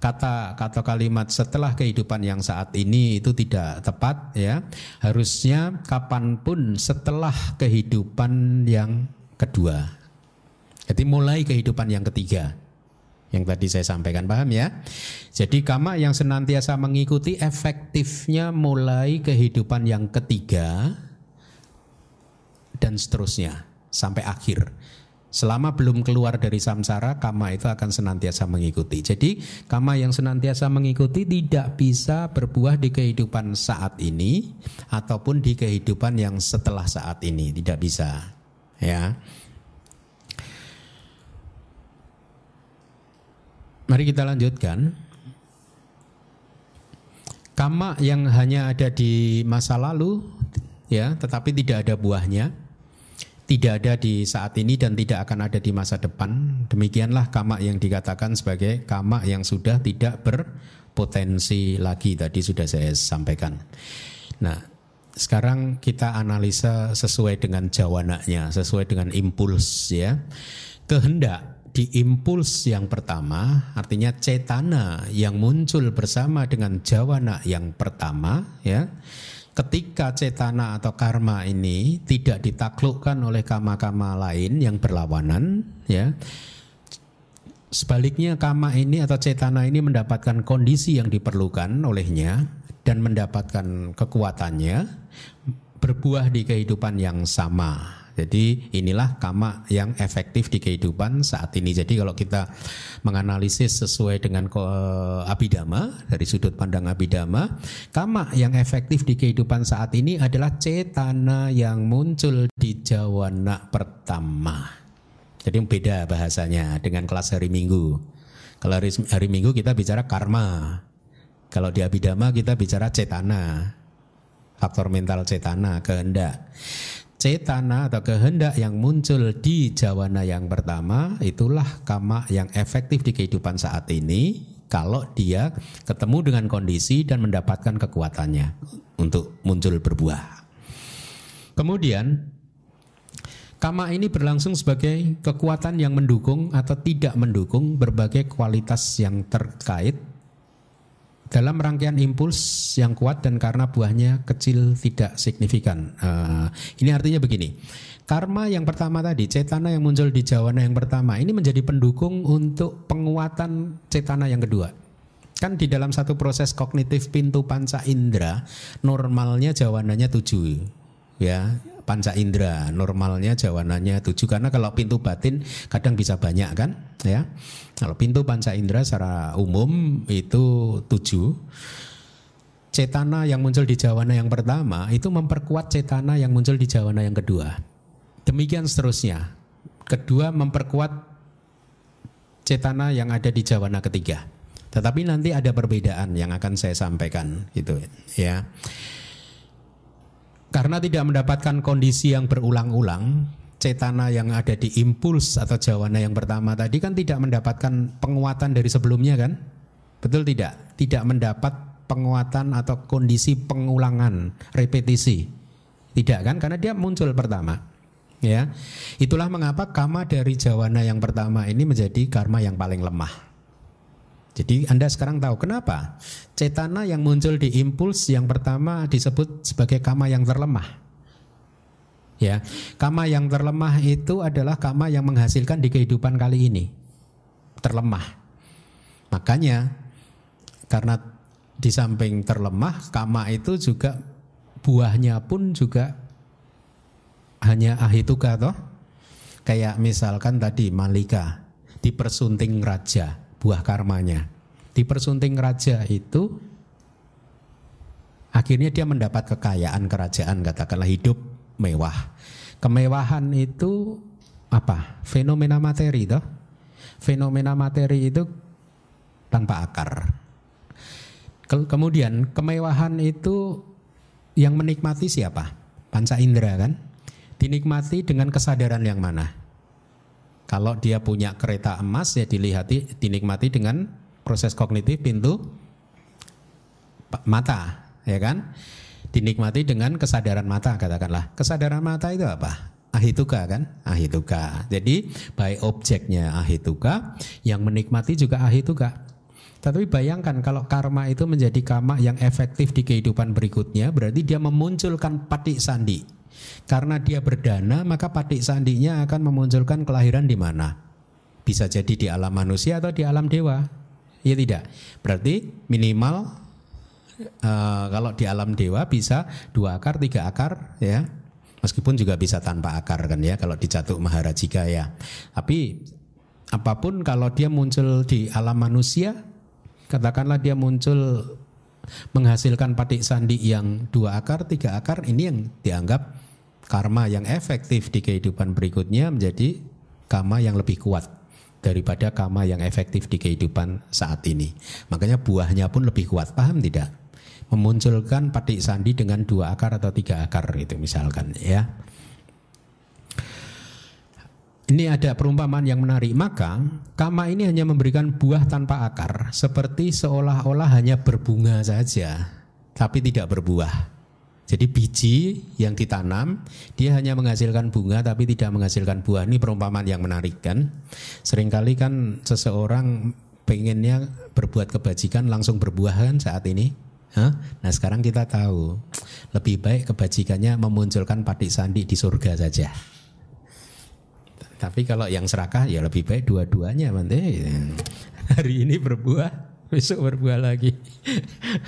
A: kata kata kalimat setelah kehidupan yang saat ini itu tidak tepat ya harusnya kapan pun setelah kehidupan yang kedua jadi mulai kehidupan yang ketiga yang tadi saya sampaikan paham ya. Jadi kama yang senantiasa mengikuti efektifnya mulai kehidupan yang ketiga dan seterusnya sampai akhir. Selama belum keluar dari samsara, kama itu akan senantiasa mengikuti. Jadi, kama yang senantiasa mengikuti tidak bisa berbuah di kehidupan saat ini ataupun di kehidupan yang setelah saat ini, tidak bisa. Ya. Mari kita lanjutkan. Kama yang hanya ada di masa lalu ya, tetapi tidak ada buahnya. Tidak ada di saat ini dan tidak akan ada di masa depan. Demikianlah kama yang dikatakan sebagai kama yang sudah tidak berpotensi lagi tadi sudah saya sampaikan. Nah, sekarang kita analisa sesuai dengan jawananya, sesuai dengan impuls ya. Kehendak di impuls yang pertama, artinya cetana yang muncul bersama dengan jawana yang pertama, ya. Ketika cetana atau karma ini tidak ditaklukkan oleh kama-kama lain yang berlawanan, ya. Sebaliknya kama ini atau cetana ini mendapatkan kondisi yang diperlukan olehnya dan mendapatkan kekuatannya, berbuah di kehidupan yang sama. Jadi inilah kama yang efektif di kehidupan saat ini. Jadi kalau kita menganalisis sesuai dengan abidama dari sudut pandang abidama, kama yang efektif di kehidupan saat ini adalah cetana yang muncul di jawana pertama. Jadi beda bahasanya dengan kelas hari Minggu. Kalau hari, hari Minggu kita bicara karma. Kalau di abidama kita bicara cetana. Faktor mental cetana, kehendak cetana atau kehendak yang muncul di jawana yang pertama itulah kama yang efektif di kehidupan saat ini kalau dia ketemu dengan kondisi dan mendapatkan kekuatannya untuk muncul berbuah. Kemudian kama ini berlangsung sebagai kekuatan yang mendukung atau tidak mendukung berbagai kualitas yang terkait dalam rangkaian impuls yang kuat dan karena buahnya kecil tidak signifikan. Uh, ini artinya begini. Karma yang pertama tadi, cetana yang muncul di jawana yang pertama, ini menjadi pendukung untuk penguatan cetana yang kedua. Kan di dalam satu proses kognitif pintu panca indera, normalnya jawananya tujuh. Ya, panca indera. Normalnya jawanannya tujuh. Karena kalau pintu batin kadang bisa banyak kan ya. Kalau pintu panca indera secara umum itu tujuh. Cetana yang muncul di jawana yang pertama itu memperkuat cetana yang muncul di jawana yang kedua. Demikian seterusnya. Kedua memperkuat cetana yang ada di jawana ketiga. Tetapi nanti ada perbedaan yang akan saya sampaikan gitu ya karena tidak mendapatkan kondisi yang berulang-ulang, cetana yang ada di impuls atau jawana yang pertama tadi kan tidak mendapatkan penguatan dari sebelumnya kan? Betul tidak? Tidak mendapat penguatan atau kondisi pengulangan, repetisi. Tidak kan? Karena dia muncul pertama. Ya. Itulah mengapa karma dari jawana yang pertama ini menjadi karma yang paling lemah. Jadi Anda sekarang tahu kenapa cetana yang muncul di impuls yang pertama disebut sebagai kama yang terlemah. Ya, kama yang terlemah itu adalah kama yang menghasilkan di kehidupan kali ini. Terlemah. Makanya karena di samping terlemah, kama itu juga buahnya pun juga hanya ahituka toh. Kayak misalkan tadi Malika dipersunting raja buah karmanya. Di persunting raja itu akhirnya dia mendapat kekayaan kerajaan katakanlah hidup mewah. Kemewahan itu apa? Fenomena materi toh. Fenomena materi itu tanpa akar. Kemudian kemewahan itu yang menikmati siapa? Panca indera kan? Dinikmati dengan kesadaran yang mana? Kalau dia punya kereta emas ya dilihati dinikmati dengan proses kognitif pintu mata, ya kan? Dinikmati dengan kesadaran mata katakanlah. Kesadaran mata itu apa? Ahituka kan? Ahituka. Jadi baik objeknya ahituka, yang menikmati juga ahituka. Tapi bayangkan kalau karma itu menjadi karma yang efektif di kehidupan berikutnya, berarti dia memunculkan patik sandi karena dia berdana, maka patik sandinya akan memunculkan kelahiran di mana? Bisa jadi di alam manusia atau di alam dewa. Ya tidak. Berarti minimal uh, kalau di alam dewa bisa dua akar, tiga akar, ya. Meskipun juga bisa tanpa akar kan ya kalau di Catuk Maharajika ya. Tapi apa pun kalau dia muncul di alam manusia, katakanlah dia muncul menghasilkan patik sandi yang dua akar, tiga akar, ini yang dianggap karma yang efektif di kehidupan berikutnya menjadi karma yang lebih kuat daripada karma yang efektif di kehidupan saat ini. Makanya buahnya pun lebih kuat. Paham tidak? Memunculkan patik sandi dengan dua akar atau tiga akar itu misalkan ya. Ini ada perumpamaan yang menarik. Maka kama ini hanya memberikan buah tanpa akar, seperti seolah-olah hanya berbunga saja, tapi tidak berbuah. Jadi biji yang ditanam dia hanya menghasilkan bunga tapi tidak menghasilkan buah. Ini perumpamaan yang menarik kan. Seringkali kan seseorang pengennya berbuat kebajikan langsung berbuah kan saat ini. Hah? Nah sekarang kita tahu lebih baik kebajikannya memunculkan patik sandi di surga saja. Tapi kalau yang serakah ya lebih baik dua-duanya nanti hari ini berbuah besok berbuah lagi.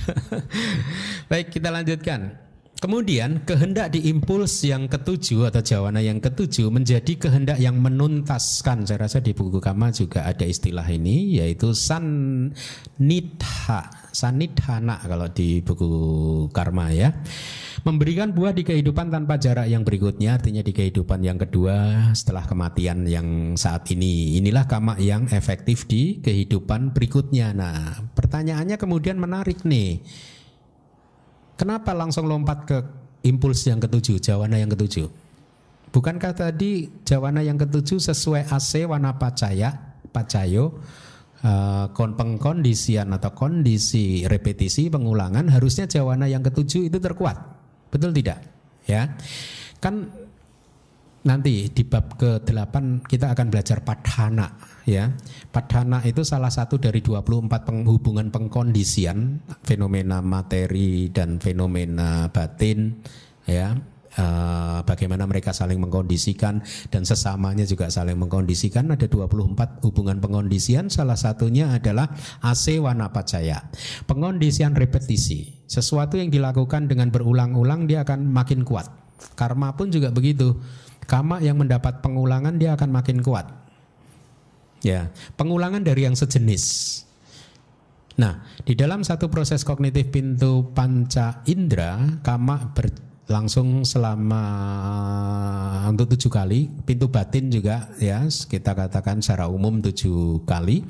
A: baik kita lanjutkan. Kemudian kehendak diimpuls yang ketujuh atau jawana yang ketujuh menjadi kehendak yang menuntaskan. Saya rasa di buku Kama juga ada istilah ini yaitu sanitha, sanithana kalau di buku Karma ya. Memberikan buah di kehidupan tanpa jarak yang berikutnya artinya di kehidupan yang kedua setelah kematian yang saat ini. Inilah kama yang efektif di kehidupan berikutnya. Nah, pertanyaannya kemudian menarik nih Kenapa langsung lompat ke impuls yang ketujuh, jawana yang ketujuh? Bukankah tadi jawana yang ketujuh sesuai AC warna pacaya, pacayo, uh, pengkondisian atau kondisi repetisi pengulangan harusnya jawana yang ketujuh itu terkuat, betul tidak? Ya, kan nanti di bab ke-8 kita akan belajar padhana ya. Padhana itu salah satu dari 24 penghubungan pengkondisian fenomena materi dan fenomena batin ya. Uh, bagaimana mereka saling mengkondisikan dan sesamanya juga saling mengkondisikan ada 24 hubungan pengkondisian salah satunya adalah AC pacaya pengkondisian repetisi sesuatu yang dilakukan dengan berulang-ulang dia akan makin kuat karma pun juga begitu Kama yang mendapat pengulangan dia akan makin kuat. Ya, pengulangan dari yang sejenis. Nah, di dalam satu proses kognitif pintu panca indera, kama berlangsung selama untuk tujuh kali. Pintu batin juga ya, kita katakan secara umum tujuh kali.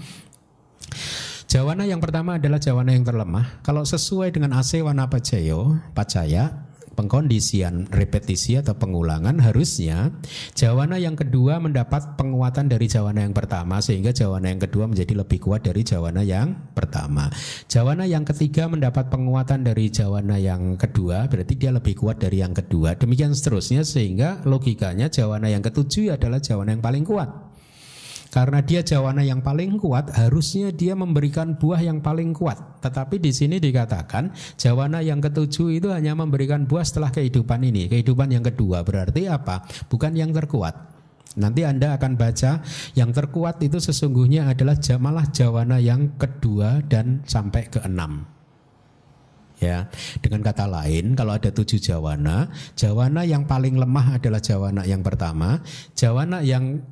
A: Jawana yang pertama adalah jawana yang terlemah. Kalau sesuai dengan AC Wana Pacayo, Pacaya, pengkondisian repetisi atau pengulangan harusnya jawana yang kedua mendapat penguatan dari jawana yang pertama sehingga jawana yang kedua menjadi lebih kuat dari jawana yang pertama. Jawana yang ketiga mendapat penguatan dari jawana yang kedua berarti dia lebih kuat dari yang kedua. Demikian seterusnya sehingga logikanya jawana yang ketujuh adalah jawana yang paling kuat. Karena dia jawana yang paling kuat, harusnya dia memberikan buah yang paling kuat. Tetapi di sini dikatakan jawana yang ketujuh itu hanya memberikan buah setelah kehidupan ini. Kehidupan yang kedua berarti apa? Bukan yang terkuat. Nanti Anda akan baca yang terkuat itu sesungguhnya adalah jamalah jawana yang kedua dan sampai ke enam. Ya, dengan kata lain, kalau ada tujuh jawana, jawana yang paling lemah adalah jawana yang pertama, jawana yang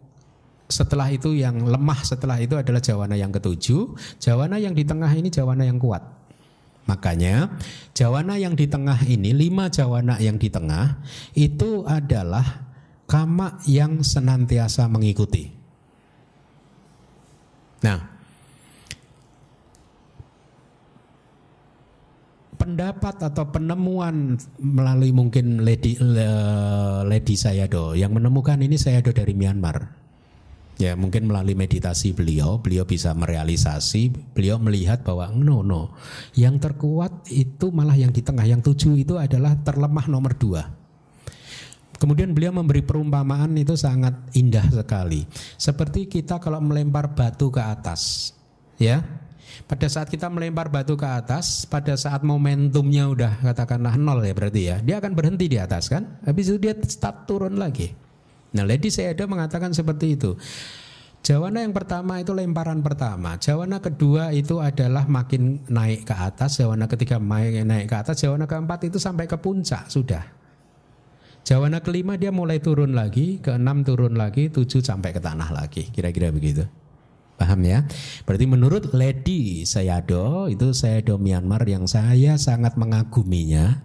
A: setelah itu yang lemah setelah itu adalah jawana yang ketujuh. Jawana yang di tengah ini jawana yang kuat. Makanya jawana yang di tengah ini, lima jawana yang di tengah itu adalah kama yang senantiasa mengikuti. Nah, pendapat atau penemuan melalui mungkin Lady Lady Sayado yang menemukan ini Sayado dari Myanmar Ya mungkin melalui meditasi beliau, beliau bisa merealisasi, beliau melihat bahwa no no, yang terkuat itu malah yang di tengah, yang tujuh itu adalah terlemah nomor dua. Kemudian beliau memberi perumpamaan itu sangat indah sekali. Seperti kita kalau melempar batu ke atas, ya. Pada saat kita melempar batu ke atas, pada saat momentumnya udah katakanlah nol ya berarti ya, dia akan berhenti di atas kan. Habis itu dia start turun lagi. Nah, Lady Sayada mengatakan seperti itu. Jawana yang pertama itu lemparan pertama. Jawana kedua itu adalah makin naik ke atas. Jawana ketiga naik, naik ke atas. Jawana keempat itu sampai ke puncak sudah. Jawana kelima dia mulai turun lagi, keenam turun lagi, tujuh sampai ke tanah lagi. Kira-kira begitu. Paham ya? Berarti menurut Lady Sayado itu Sayado Myanmar yang saya sangat mengaguminya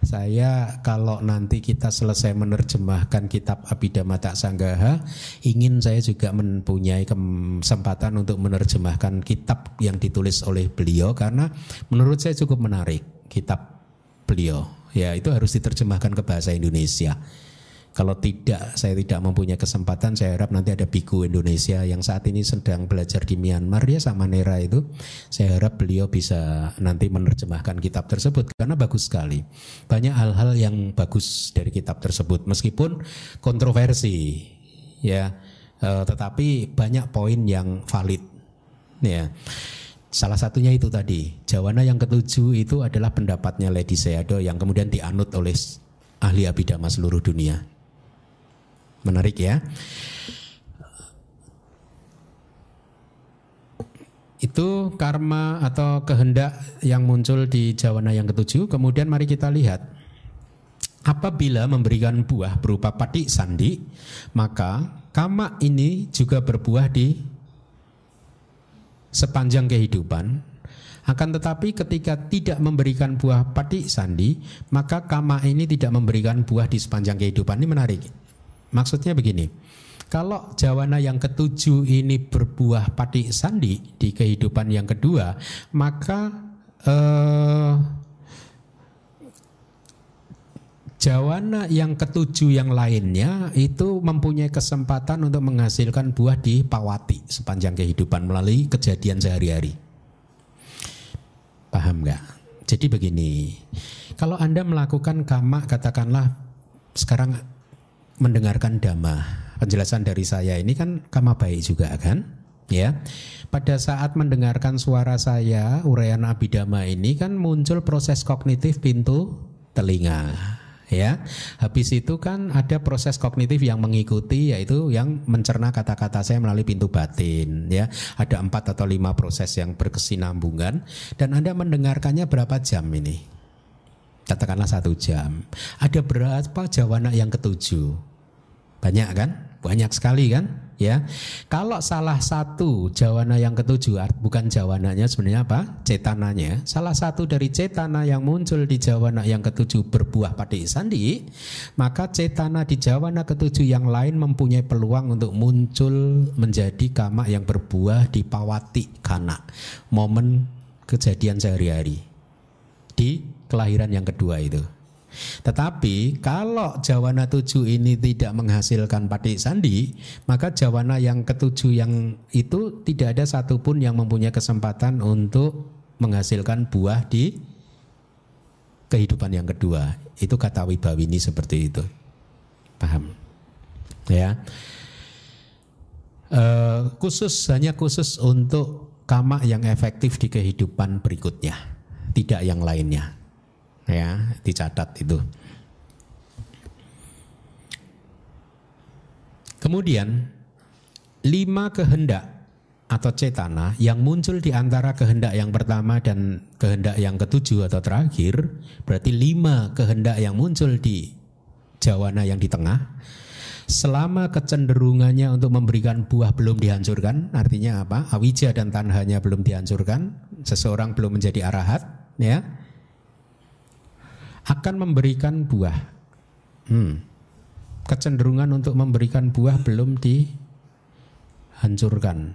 A: saya kalau nanti kita selesai menerjemahkan kitab Abhidhamma Sanggaha, ingin saya juga mempunyai kesempatan untuk menerjemahkan kitab yang ditulis oleh beliau karena menurut saya cukup menarik kitab beliau. Ya, itu harus diterjemahkan ke bahasa Indonesia. Kalau tidak, saya tidak mempunyai kesempatan, saya harap nanti ada biku Indonesia yang saat ini sedang belajar di Myanmar ya sama Nera itu. Saya harap beliau bisa nanti menerjemahkan kitab tersebut karena bagus sekali. Banyak hal-hal yang bagus dari kitab tersebut meskipun kontroversi ya, eh, tetapi banyak poin yang valid ya. Salah satunya itu tadi, Jawana yang ketujuh itu adalah pendapatnya Lady Seado yang kemudian dianut oleh ahli abidama seluruh dunia. Menarik ya. Itu karma atau kehendak yang muncul di jawana yang ketujuh. Kemudian mari kita lihat apabila memberikan buah berupa pati sandi, maka kama ini juga berbuah di sepanjang kehidupan. Akan tetapi ketika tidak memberikan buah pati sandi, maka kama ini tidak memberikan buah di sepanjang kehidupan. Ini menarik. Maksudnya begini, kalau jawana yang ketujuh ini berbuah pati sandi di kehidupan yang kedua, maka eh, Jawana yang ketujuh yang lainnya itu mempunyai kesempatan untuk menghasilkan buah di pawati sepanjang kehidupan melalui kejadian sehari-hari. Paham nggak? Jadi begini, kalau Anda melakukan kama katakanlah sekarang mendengarkan dhamma, penjelasan dari saya ini kan kama baik juga kan? Ya. Pada saat mendengarkan suara saya, uraian abidama ini kan muncul proses kognitif pintu telinga ya. Habis itu kan ada proses kognitif yang mengikuti yaitu yang mencerna kata-kata saya melalui pintu batin ya. Ada empat atau lima proses yang berkesinambungan dan Anda mendengarkannya berapa jam ini? Katakanlah satu jam. Ada berapa jawana yang ketujuh? Banyak kan? Banyak sekali kan? ya. Kalau salah satu jawana yang ketujuh bukan jawananya sebenarnya apa? Cetananya. Salah satu dari cetana yang muncul di jawana yang ketujuh berbuah pada sandi, maka cetana di jawana ketujuh yang lain mempunyai peluang untuk muncul menjadi kama yang berbuah di pawati kana. Momen kejadian sehari-hari di kelahiran yang kedua itu. Tetapi kalau jawana tujuh ini tidak menghasilkan pati sandi, maka jawana yang ketujuh yang itu tidak ada satupun yang mempunyai kesempatan untuk menghasilkan buah di kehidupan yang kedua. Itu kata Wibawini seperti itu. Paham? Ya. Uh, khusus hanya khusus untuk kama yang efektif di kehidupan berikutnya, tidak yang lainnya ya dicatat itu. Kemudian lima kehendak atau cetana yang muncul di antara kehendak yang pertama dan kehendak yang ketujuh atau terakhir berarti lima kehendak yang muncul di jawana yang di tengah selama kecenderungannya untuk memberikan buah belum dihancurkan artinya apa awija dan tanhanya belum dihancurkan seseorang belum menjadi arahat ya akan memberikan buah. Hmm. Kecenderungan untuk memberikan buah belum dihancurkan.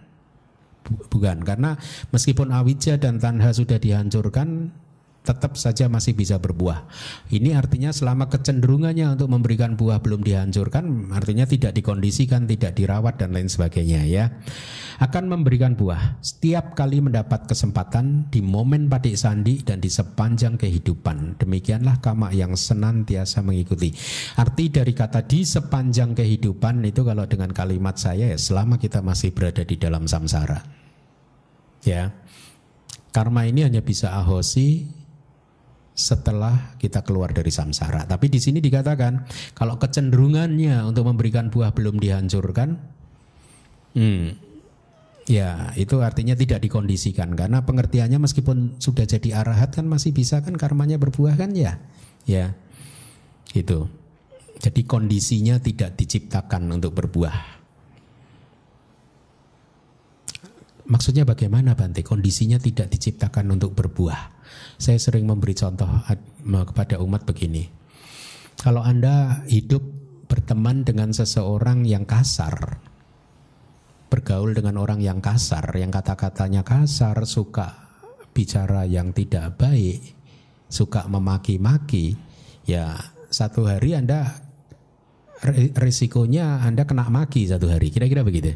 A: Bukan, karena meskipun awija dan tanha sudah dihancurkan, tetap saja masih bisa berbuah. Ini artinya selama kecenderungannya untuk memberikan buah belum dihancurkan, artinya tidak dikondisikan, tidak dirawat dan lain sebagainya ya. Akan memberikan buah setiap kali mendapat kesempatan di momen padik sandi dan di sepanjang kehidupan. Demikianlah kama yang senantiasa mengikuti. Arti dari kata di sepanjang kehidupan itu kalau dengan kalimat saya ya selama kita masih berada di dalam samsara. Ya. Karma ini hanya bisa ahosi setelah kita keluar dari samsara. Tapi di sini dikatakan kalau kecenderungannya untuk memberikan buah belum dihancurkan, hmm, ya itu artinya tidak dikondisikan karena pengertiannya meskipun sudah jadi arahat kan masih bisa kan karmanya berbuah kan ya, ya itu. Jadi kondisinya tidak diciptakan untuk berbuah. Maksudnya bagaimana Bante? Kondisinya tidak diciptakan untuk berbuah. Saya sering memberi contoh kepada umat begini. Kalau Anda hidup berteman dengan seseorang yang kasar, bergaul dengan orang yang kasar, yang kata-katanya kasar, suka bicara yang tidak baik, suka memaki-maki, ya satu hari Anda risikonya Anda kena maki satu hari. Kira-kira begitu.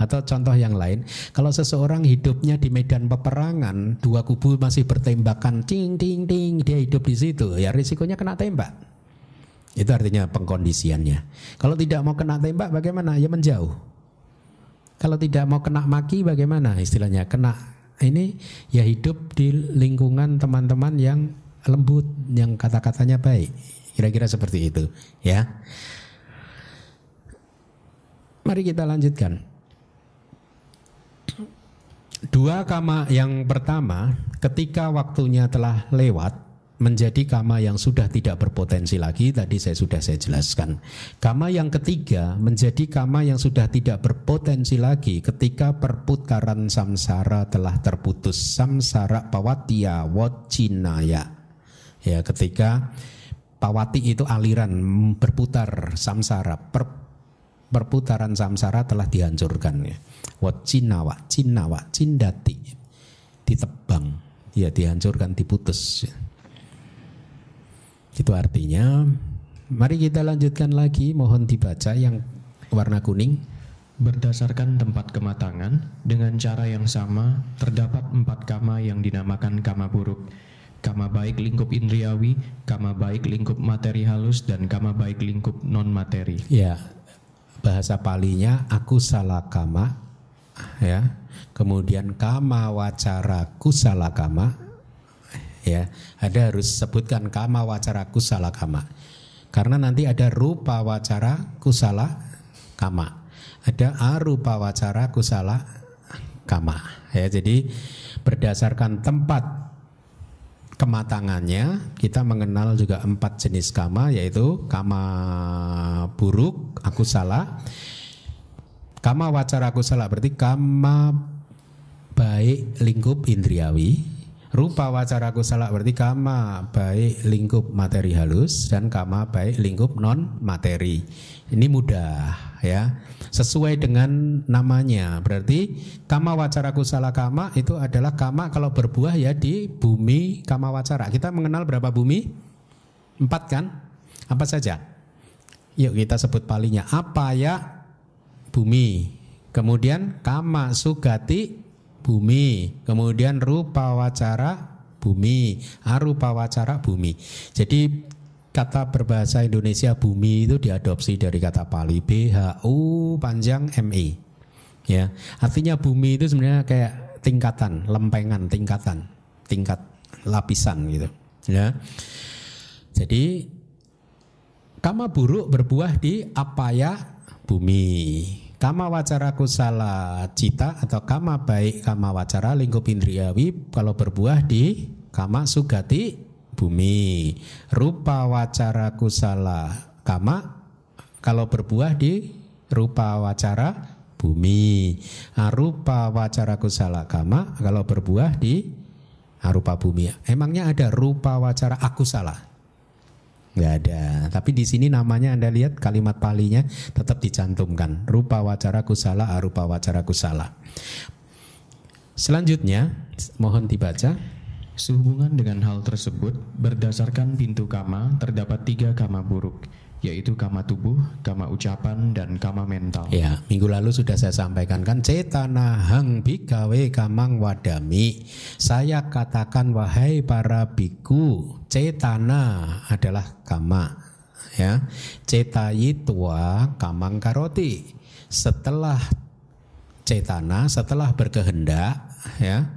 A: Atau contoh yang lain, kalau seseorang hidupnya di medan peperangan, dua kubu masih bertembakan, ting ting ting, dia hidup di situ, ya risikonya kena tembak. Itu artinya pengkondisiannya. Kalau tidak mau kena tembak bagaimana? Ya menjauh. Kalau tidak mau kena maki bagaimana? Istilahnya kena ini ya hidup di lingkungan teman-teman yang lembut, yang kata-katanya baik. Kira-kira seperti itu, ya. Mari kita lanjutkan. Dua kama yang pertama, ketika waktunya telah lewat, menjadi kama yang sudah tidak berpotensi lagi tadi saya sudah saya jelaskan. Kama yang ketiga menjadi kama yang sudah tidak berpotensi lagi ketika perputaran samsara telah terputus samsara pawatia wacinaya. Ya, ketika pawati itu aliran berputar samsara per, perputaran samsara telah dihancurkan ya. Wacinawa, cinawa, cindati ditebang ya dihancurkan diputus. Itu artinya mari kita lanjutkan lagi mohon dibaca yang warna kuning.
B: Berdasarkan tempat kematangan, dengan cara yang sama, terdapat empat kama yang dinamakan kama buruk. Kama baik lingkup indriawi, kama baik lingkup materi halus, dan kama baik lingkup non-materi.
A: Ya, bahasa palinya aku salah kama, ya. Kemudian kama wacara kusala kama, ya. Ada harus sebutkan kama wacara kusala kama. Karena nanti ada rupa wacara kusala kama. Ada arupa wacara kusala kama ya. Jadi berdasarkan tempat kematangannya kita mengenal juga empat jenis kama yaitu kama buruk aku salah kama wacara aku salah berarti kama baik lingkup indriawi Rupa wacara kusala berarti kama baik lingkup materi halus dan kama baik lingkup non materi. Ini mudah ya. Sesuai dengan namanya. Berarti kama wacara kusala kama itu adalah kama kalau berbuah ya di bumi kama wacara. Kita mengenal berapa bumi? Empat kan? Apa saja? Yuk kita sebut palinya. Apa ya bumi? Kemudian kama sugati bumi, kemudian rupa wacara bumi, arupa wacara bumi. Jadi kata berbahasa Indonesia bumi itu diadopsi dari kata Pali BHU panjang MI. Ya, artinya bumi itu sebenarnya kayak tingkatan, lempengan, tingkatan, tingkat lapisan gitu. Ya. Jadi kama buruk berbuah di apa ya bumi. Kama wacara kusala cita atau kama baik kama wacara lingkup indriawi kalau berbuah di kama sugati bumi. Rupa wacara kusala kama kalau berbuah di rupa wacara bumi. Arupa wacara kusala kama kalau berbuah di arupa bumi. Emangnya ada rupa wacara aku salah? Nggak ada. Tapi di sini namanya Anda lihat kalimat palinya tetap dicantumkan. Rupa wacara kusala, arupa wacara kusala. Selanjutnya, mohon dibaca.
B: Sehubungan dengan hal tersebut, berdasarkan pintu kama, terdapat tiga kama buruk yaitu kama tubuh, kama ucapan, dan kama mental.
A: Ya, minggu lalu sudah saya sampaikan kan cetana hang bikawe kamang wadami. Saya katakan wahai para biku, cetana adalah kama. Ya, cetayitwa kamang karoti. Setelah cetana, setelah berkehendak, ya,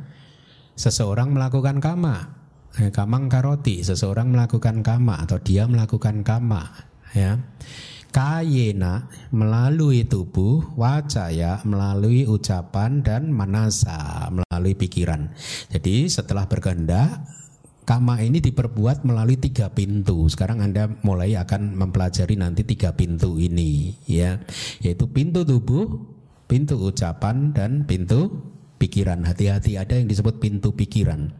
A: seseorang melakukan kama. Eh, kamang karoti, seseorang melakukan kama atau dia melakukan kama ya kayena melalui tubuh, wacaya melalui ucapan dan manasa melalui pikiran. Jadi setelah berkehendak kama ini diperbuat melalui tiga pintu. Sekarang Anda mulai akan mempelajari nanti tiga pintu ini ya, yaitu pintu tubuh, pintu ucapan dan pintu pikiran. Hati-hati ada yang disebut pintu pikiran.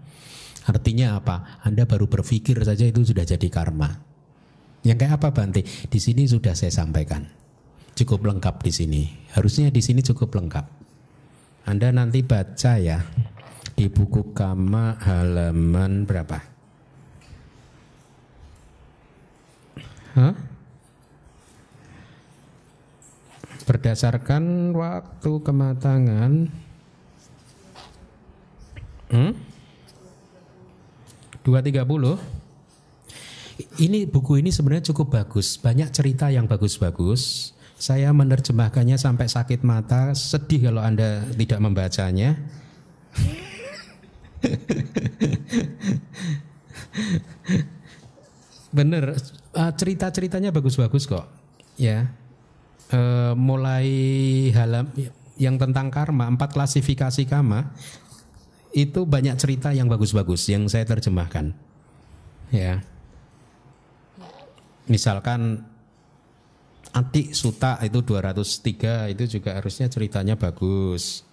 A: Artinya apa? Anda baru berpikir saja itu sudah jadi karma. Yang kayak apa Bante? Di sini sudah saya sampaikan. Cukup lengkap di sini. Harusnya di sini cukup lengkap. Anda nanti baca ya di buku Kama halaman berapa? Hah? Berdasarkan waktu kematangan hmm? 230 ini buku ini sebenarnya cukup bagus, banyak cerita yang bagus-bagus. Saya menerjemahkannya sampai sakit mata, sedih kalau Anda tidak membacanya. Bener, uh, cerita-ceritanya bagus-bagus kok. Ya, uh, mulai halam yang tentang karma, empat klasifikasi karma itu banyak cerita yang bagus-bagus yang saya terjemahkan ya. Misalkan Atik Suta itu 203 itu juga harusnya ceritanya bagus.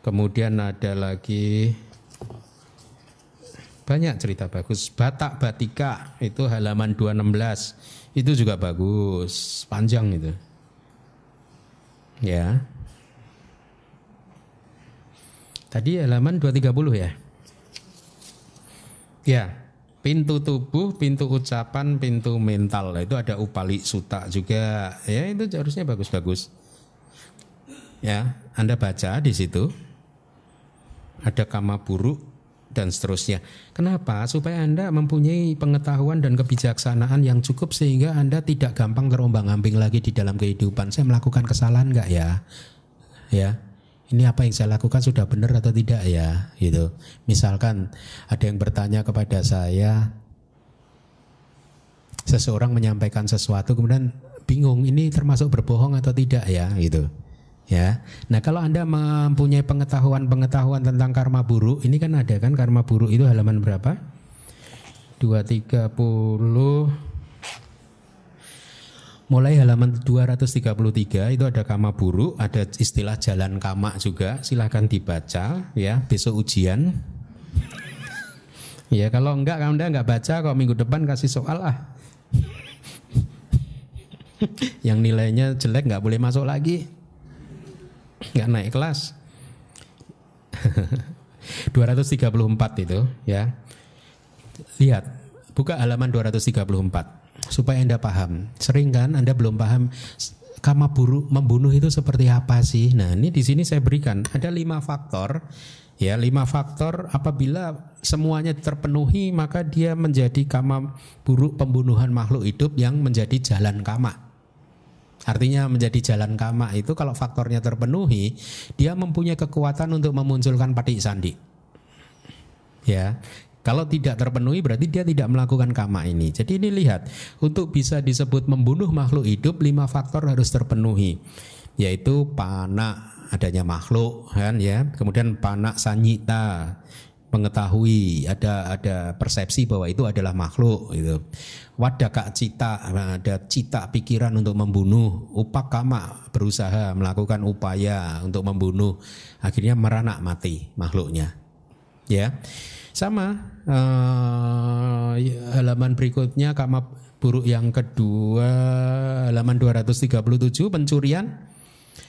A: Kemudian ada lagi banyak cerita bagus. Batak Batika itu halaman 216 itu juga bagus, panjang itu. Ya. Tadi halaman 230 ya. Ya, pintu tubuh, pintu ucapan, pintu mental. Itu ada upali suta juga. Ya, itu harusnya bagus-bagus. Ya, Anda baca di situ. Ada kama buruk dan seterusnya. Kenapa? Supaya Anda mempunyai pengetahuan dan kebijaksanaan yang cukup sehingga Anda tidak gampang terombang-ambing lagi di dalam kehidupan. Saya melakukan kesalahan enggak ya? Ya ini apa yang saya lakukan sudah benar atau tidak? Ya gitu. Misalkan ada yang bertanya kepada saya seseorang menyampaikan sesuatu kemudian bingung ini termasuk berbohong atau tidak? Ya gitu. Ya. Nah kalau anda mempunyai pengetahuan pengetahuan tentang karma buruk ini kan ada kan karma buruk itu halaman berapa? 230 Mulai halaman 233 itu ada kama buruk, ada istilah jalan kama juga. Silahkan dibaca ya besok ujian. Ya kalau enggak kamu enggak baca kok minggu depan kasih soal ah. Yang nilainya jelek nggak boleh masuk lagi. Nggak naik kelas. 234 itu ya. Lihat, buka halaman 234 supaya Anda paham. Sering kan Anda belum paham kama buruk membunuh itu seperti apa sih? Nah, ini di sini saya berikan ada lima faktor. Ya, lima faktor apabila semuanya terpenuhi maka dia menjadi kama buruk pembunuhan makhluk hidup yang menjadi jalan kama. Artinya menjadi jalan kama itu kalau faktornya terpenuhi, dia mempunyai kekuatan untuk memunculkan patik sandi. Ya, kalau tidak terpenuhi berarti dia tidak melakukan kama ini. Jadi ini lihat, untuk bisa disebut membunuh makhluk hidup lima faktor harus terpenuhi, yaitu pana adanya makhluk kan ya, kemudian pana sanyita mengetahui ada ada persepsi bahwa itu adalah makhluk itu wadaka cita ada cita pikiran untuk membunuh upakama berusaha melakukan upaya untuk membunuh. Akhirnya meranak mati makhluknya ya. Sama uh, halaman berikutnya kama buruk yang kedua halaman 237 pencurian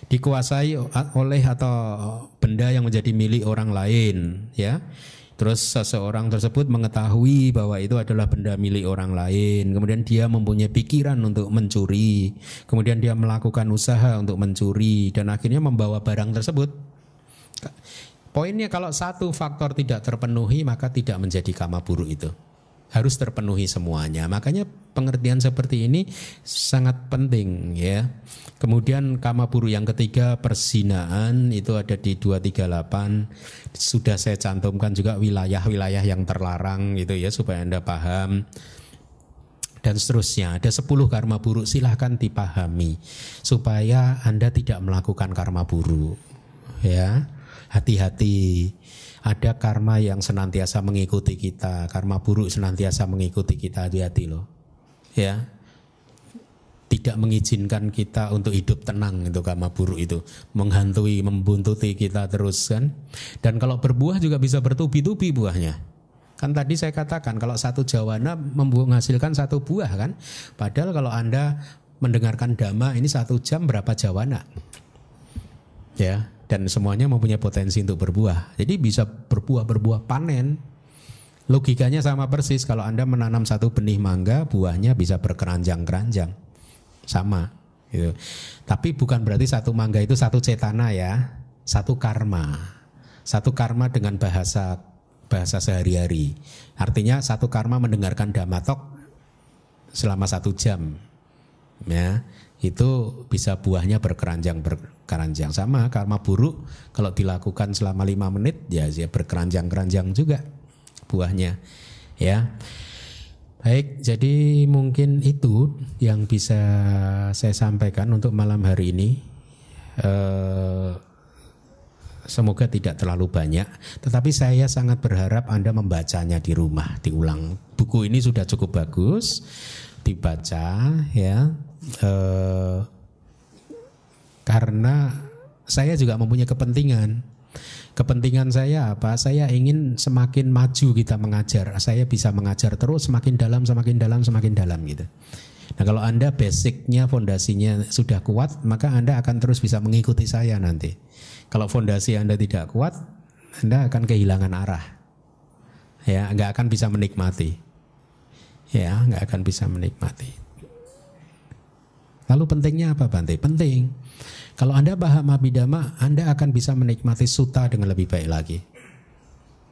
A: dikuasai oleh atau benda yang menjadi milik orang lain ya. Terus seseorang tersebut mengetahui bahwa itu adalah benda milik orang lain. Kemudian dia mempunyai pikiran untuk mencuri. Kemudian dia melakukan usaha untuk mencuri dan akhirnya membawa barang tersebut. Poinnya kalau satu faktor tidak terpenuhi maka tidak menjadi kama buruk itu. Harus terpenuhi semuanya. Makanya pengertian seperti ini sangat penting ya. Kemudian kama buruk yang ketiga persinaan itu ada di 238. Sudah saya cantumkan juga wilayah-wilayah yang terlarang gitu ya supaya Anda paham dan seterusnya. Ada 10 karma buruk silahkan dipahami supaya Anda tidak melakukan karma buruk. Ya hati-hati. Ada karma yang senantiasa mengikuti kita, karma buruk senantiasa mengikuti kita, hati-hati loh. Ya. Tidak mengizinkan kita untuk hidup tenang itu karma buruk itu, menghantui, membuntuti kita terus kan. Dan kalau berbuah juga bisa bertubi-tubi buahnya. Kan tadi saya katakan kalau satu jawana menghasilkan satu buah kan. Padahal kalau Anda mendengarkan dhamma ini satu jam berapa jawana? Ya, dan semuanya mempunyai potensi untuk berbuah. Jadi bisa berbuah berbuah panen. Logikanya sama persis kalau Anda menanam satu benih mangga, buahnya bisa berkeranjang-keranjang. Sama gitu. Tapi bukan berarti satu mangga itu satu cetana ya, satu karma. Satu karma dengan bahasa bahasa sehari-hari. Artinya satu karma mendengarkan damatok selama satu jam. Ya, itu bisa buahnya berkeranjang berkeranjang sama karma buruk kalau dilakukan selama lima menit ya dia berkeranjang-keranjang juga buahnya ya. Baik jadi mungkin itu yang bisa saya sampaikan untuk malam hari ini. Eh, semoga tidak terlalu banyak tetapi saya sangat berharap anda membacanya di rumah diulang. Buku ini sudah cukup bagus dibaca ya. Eh, karena saya juga mempunyai kepentingan. Kepentingan saya apa? Saya ingin semakin maju kita mengajar. Saya bisa mengajar terus semakin dalam, semakin dalam, semakin dalam gitu. Nah kalau Anda basicnya, fondasinya sudah kuat, maka Anda akan terus bisa mengikuti saya nanti. Kalau fondasi Anda tidak kuat, Anda akan kehilangan arah. Ya, nggak akan bisa menikmati. Ya, nggak akan bisa menikmati. Lalu pentingnya apa Bante? Penting kalau Anda paham abidama, Anda akan bisa menikmati suta dengan lebih baik lagi.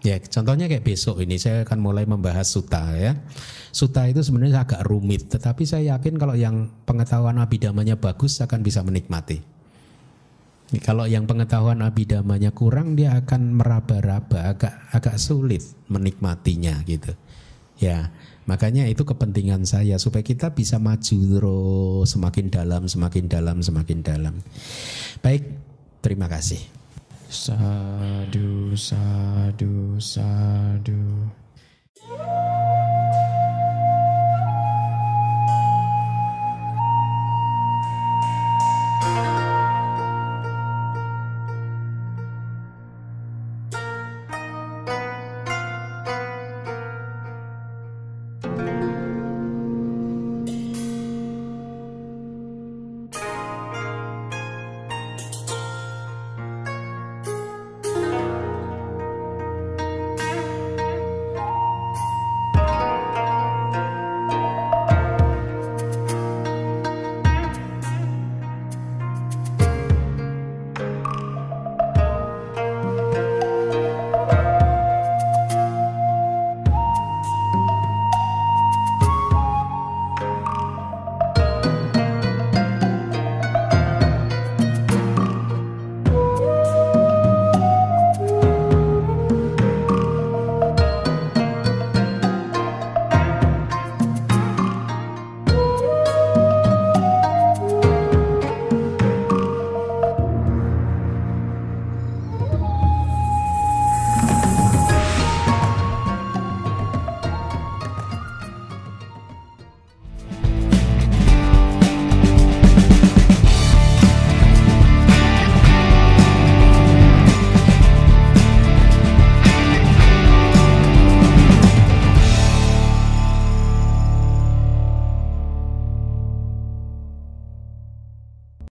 A: Ya, contohnya kayak besok ini saya akan mulai membahas suta ya. Suta itu sebenarnya agak rumit, tetapi saya yakin kalau yang pengetahuan abidamanya bagus akan bisa menikmati. Kalau yang pengetahuan abidamanya kurang dia akan meraba-raba, agak agak sulit menikmatinya gitu. Ya, Makanya itu kepentingan saya supaya kita bisa maju terus semakin dalam, semakin dalam, semakin dalam. Baik, terima kasih.
B: Sadu, sadu, sadu.